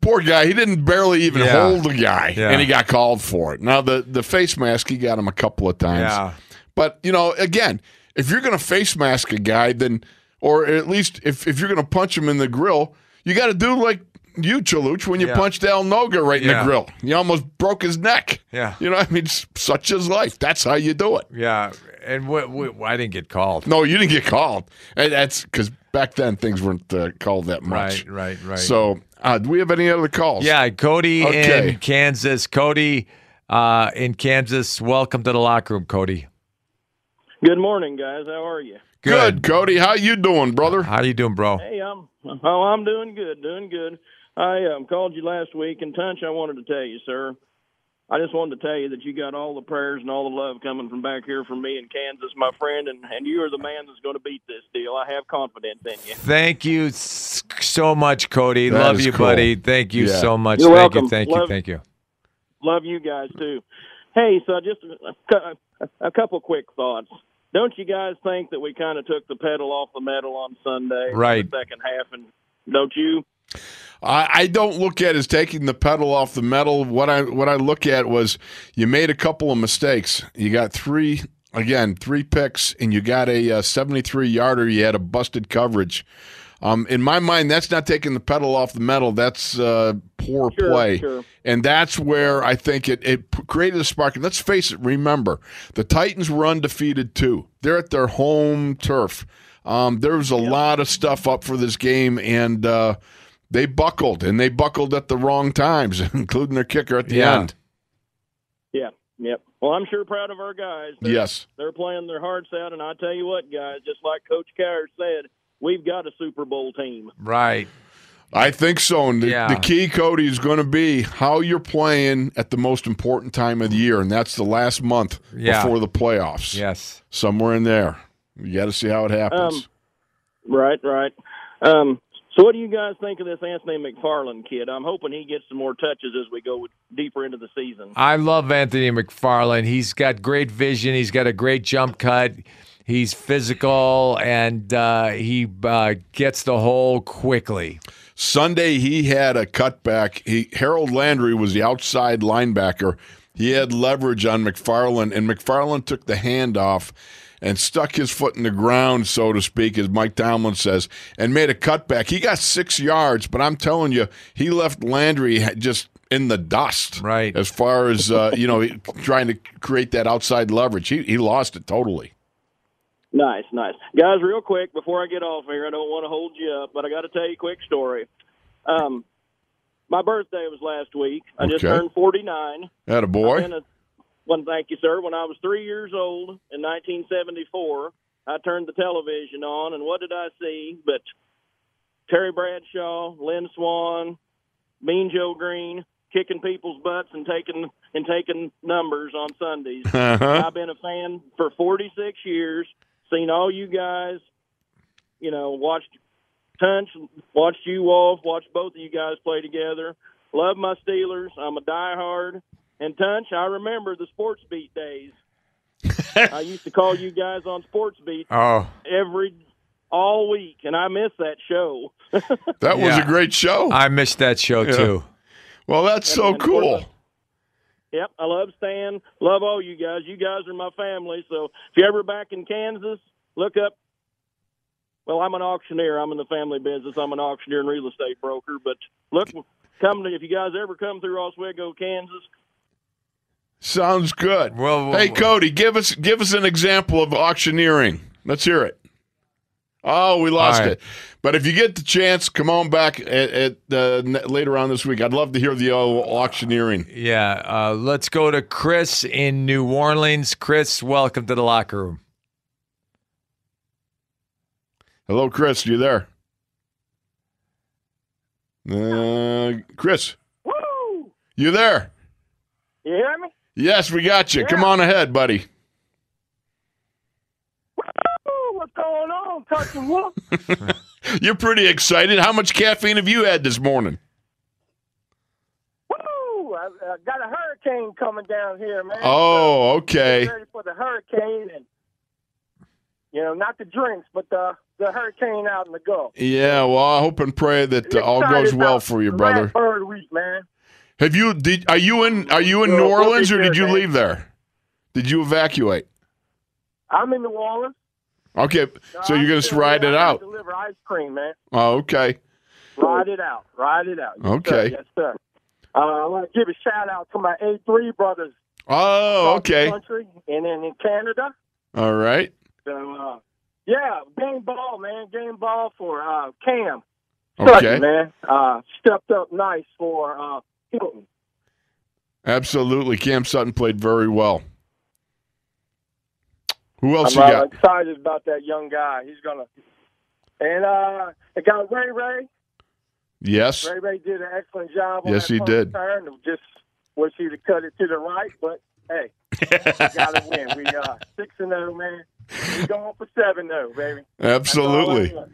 poor guy, he didn't barely even Yeah. hold the guy, Yeah. and he got called for it. Now, the, the face mask, he got him a couple of times. Yeah. But, you know, again, if you're going to face mask a guy, then, or at least if, if you're going to punch him in the grill, you got to do like you, Chaluch, when you Yeah. punched Al Noga right in Yeah. the grill. You almost broke his neck. Yeah. You know, I mean, such is life. That's how you do it. Yeah. And what, what, I didn't get called. No, you didn't get called. And that's because back then things weren't uh, called that much. Right, right, right. So, uh, do we have any other calls? Yeah, Cody Okay. in Kansas. Cody uh, in Kansas. Welcome to the locker room, Cody. Good morning, guys. How are you? Good, Cody. How you doing, brother? How you doing, bro? Hey, I'm oh, I'm doing good, doing good. I um, called you last week, and Tunch, I wanted to tell you, sir. I just wanted to tell you that you got all the prayers and all the love coming from back here from me in Kansas, my friend, and, and you are the man that's going to beat this deal. I have confidence in you. Thank you so much, Cody. That Love you, cool. buddy. Thank you Yeah. so much. You're thank welcome. you, thank Love- you, thank you. Love you guys too. Hey, so just a, a, a couple quick thoughts. Don't you guys think that we kind of took the pedal off the metal on Sunday, Right. The second half, and don't you? I, I don't look at as taking the pedal off the metal. What I what I look at was you made a couple of mistakes. You got three again, three picks, and you got a uh, 73 yarder. You had a busted coverage. Um, in my mind, that's not taking the pedal off the metal. That's uh, poor Sure, play, sure. and that's where I think it, it created a spark. And let's face it. Remember, the Titans were undefeated too. They're at their home turf. Um, there was a lot of stuff up for this game, and uh, they buckled, and they buckled at the wrong times, including their kicker at the Yeah. end. Yeah, yep. Well, I'm sure proud of our guys. They're, Yes. they're playing their hearts out, and I tell you what, guys, just like Coach Carr said, we've got a Super Bowl team. Right. I think so. And the, Yeah. the key, Cody, is going to be how you're playing at the most important time of the year, and that's the last month Yeah. before the playoffs. Yes. Somewhere in there. You got to see how it happens. Um, right, right. Um, so, what do you guys think of this Anthony McFarland kid? I'm hoping he gets some more touches as we go deeper into the season. I love Anthony McFarland. He's got great vision. He's got a great jump cut. He's physical and uh, he uh, gets the hole quickly. Sunday, he had a cutback. He Harold Landry was the outside linebacker. He had leverage on McFarland, and McFarland took the handoff and stuck his foot in the ground, so to speak, as Mike Tomlin says, and made a cutback. He got six yards, but I'm telling you, he left Landry just in the dust. Right. As far as uh, you know, trying to create that outside leverage, he he lost it totally. Nice, nice. Guys, real quick, before I get off here, I don't want to hold you up, but I got to tell you a quick story. Um, my birthday was last week. I just turned 49. Had a I've boy. A- Well, thank you, sir. When I was three years old in 1974, I turned the television on, and what did I see? But Terry Bradshaw, Lynn Swann, Mean Joe Greene kicking people's butts and taking and taking numbers on Sundays. Uh-huh. I've been a fan for 46 years. Seen all you guys. You know, watched Tunch, watched you Wolf, watched both of you guys play together. Love my Steelers. I'm a diehard. And Tunch, I remember the Sports Beat days. I used to call you guys on Sports Beat Oh, every all week, and I miss that show. That was Yeah. a great show. I missed that show Yeah. too. well, that's so And- and cool. Yep, I love Stan. Love all you guys. You guys are my family. So if you're ever back in Kansas, look up. Well, I'm an auctioneer. I'm in the family business. I'm an auctioneer and real estate broker. But look, come to if you guys ever come through Oswego, Kansas. Sounds good. Well, hey well- Cody, give us give us an example of auctioneering. Let's hear it. Oh, we lost All right. it. But if you get the chance, come on back at, at uh, later on this week. I'd love to hear the uh, auctioneering. Yeah. Uh, let's go to Chris in New Orleans. Chris, welcome to the locker room. Hello, Chris. You there? Uh, Chris, Woo! you there? You hear me? Yes, we got you. Come on ahead, buddy. What's going on, Touching? You're pretty excited. How much caffeine have you had this morning? Woo! I, I got a hurricane coming down here, man. Oh, okay. Get ready for the hurricane and you know, not the drinks, but the the hurricane out in the Gulf. Yeah, well, I hope and pray that uh, all goes well for you, brother. Bird week, man. Have you did are you in are you in New Orleans or did you leave there? Did you evacuate? I'm in New Orleans. Okay, so you're gonna ride it out. Deliver ice cream, man. Oh, okay. Ride it out. Ride it out. Okay. Yes, sir. Uh, I want to give a shout out to my A3 brothers. Oh, okay. Country and then in Canada. All right. So, uh, yeah, game ball, man. Game ball for uh, Cam. Okay. Man. Uh, stepped up nice for uh, Hilton. Absolutely. Cam Sutton played very well. Who else I'm you uh, got? excited about that young guy. He's gonna. And uh, I got Ray Ray. Yes. Ray Ray did an excellent job. Yes, he did. Return. Just wish he'd have cut it to the right, but hey, we gotta win. We uh six and zero, man. We going for seven zero, baby. That's all Absolutely.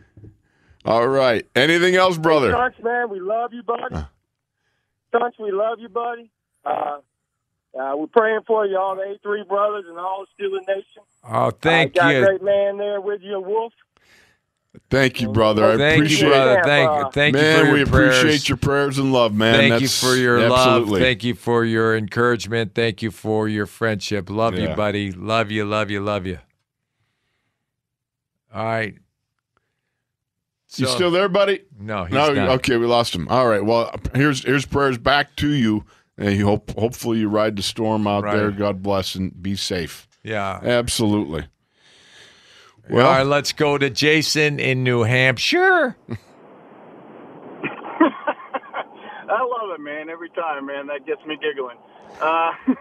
All right. Anything else, brother? Tunch, man, we love you, buddy. Tunch, we love you, buddy. Uh, uh, we're praying for you, all the A3 brothers and all the Steeler Nation. Oh, thank uh, got you. a great man there with you, Wolf. Thank you, brother. I Thank appreciate you, brother. it. Thank, thank man, you for your we prayers. appreciate your prayers and love, man. Thank That's- you for your absolutely. love. Thank you for your encouragement. Thank you for your friendship. Love you, buddy. Love you, love you, love you. All right. You still there, buddy? No, he's no. not. Okay, we lost him. All right. Well, here's here's prayers back to you, and you hope hopefully you ride the storm out Right. there. God bless and be safe. Yeah. Absolutely. All right, let's go to Jason in New Hampshire. I love it, man. Every time, man, that gets me giggling. Uh,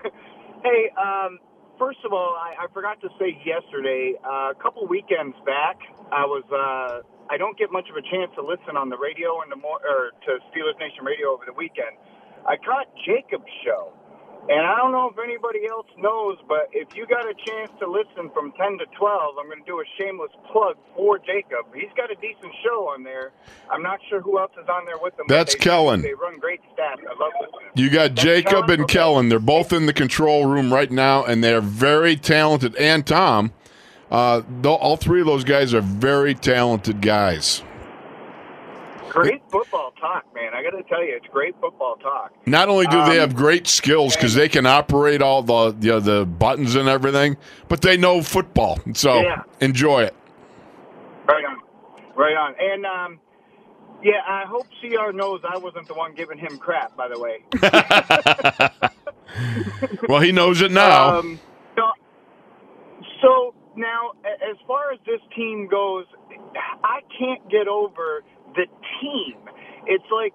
hey, um, first of all, I, I forgot to say yesterday, uh, a couple weekends back, I was. Uh, I don't get much of a chance to listen on the radio in the mor- or to Steelers Nation Radio over the weekend. I caught Jacob's show, and I don't know if anybody else knows, but if you got a chance to listen from 10 to 12, I'm going to do a shameless plug for Jacob. He's got a decent show on there. I'm not sure who else is on there with him. That's they, Kellen. They run great stats. I love listening. You got Jacob and Kellen. They're both in the control room right now, and they're very talented. And Tom, uh, all three of those guys are very talented guys. Great football talk, man. I got to tell you, it's great football talk. Not only do they Um, have great skills because they can operate all the you know, the buttons and everything, but they know football. So Yeah. enjoy it. Right on. Right on. And, um, yeah, I hope CR knows I wasn't the one giving him crap, by the way. Well, he knows it now. Um, so, so now, as far as this team goes, I can't get over the team. It's like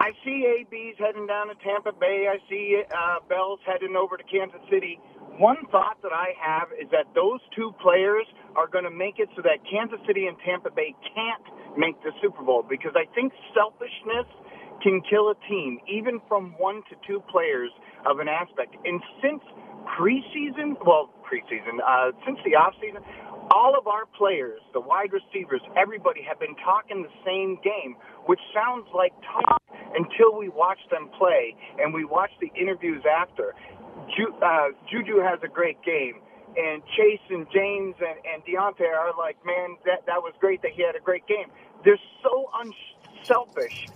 I see AB's heading down to Tampa Bay. I see uh, Bell's heading over to Kansas City. One thought that I have is that those two players are going to make it so that Kansas City and Tampa Bay can't make the Super Bowl because I think selfishness can kill a team, even from one to two players of an aspect. And since preseason, well, preseason, uh, since the offseason, all of our players, the wide receivers, everybody have been talking the same game, which sounds like talk until we watch them play and we watch the interviews after. Ju- uh, Juju has a great game. And Chase and James and, and Diontae are like, man, that, that was great that he had a great game. They're so unselfish.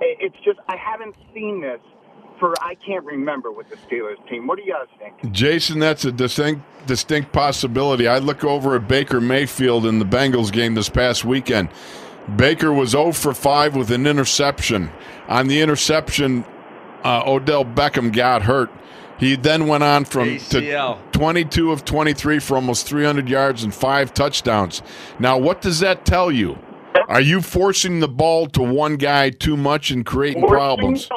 It's just, I haven't seen this for, I can't remember with the Steelers team. What do you guys think? Jason, that's a distinct distinct possibility. I look over at Baker Mayfield in the Bengals game this past weekend. Baker was 0 for 5 with an interception. On the interception, uh, Odell Beckham got hurt. He then went on from ACL. to 22 of 23 for almost 300 yards and five touchdowns. Now, what does that tell you? Are you forcing the ball to one guy too much and creating problems?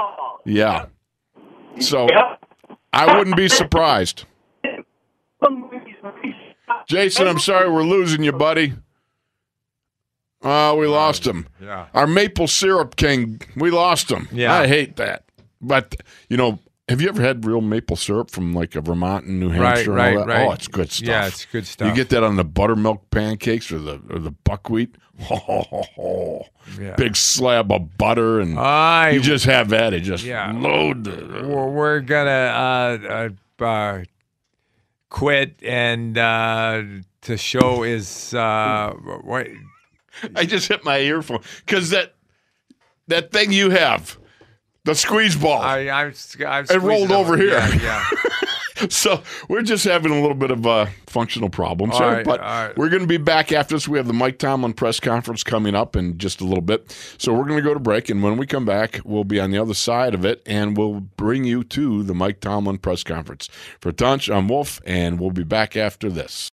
Yeah. So I wouldn't be surprised. Jason, I'm sorry we're losing you, buddy. Oh, we lost him. Yeah. Our maple syrup king, we lost him. Yeah. I hate that. But, you know, have you ever had real maple syrup from like a Vermont and New Right, Hampshire? and right, all that? Oh, right. Oh, it's good stuff. Yeah, it's good stuff. You get that on the buttermilk pancakes or the or the buckwheat. Oh, Yeah. Big slab of butter and I- you just have that. It just Yeah. load the We're, we're gonna uh, uh, uh, quit and uh, the show is uh, what? I just hit my earphone because that that thing you have, the squeeze ball, I, I'm, I'm it rolled over here. Yeah, yeah. so we're just having a little bit of uh, functional problems All here, right, but right. we're going to be back after this. We have the Mike Tomlin press conference coming up in just a little bit, so we're going to go to break, and when we come back, we'll be on the other side of it, and we'll bring you to the Mike Tomlin press conference. For Tunch, I'm Wolf, and we'll be back after this.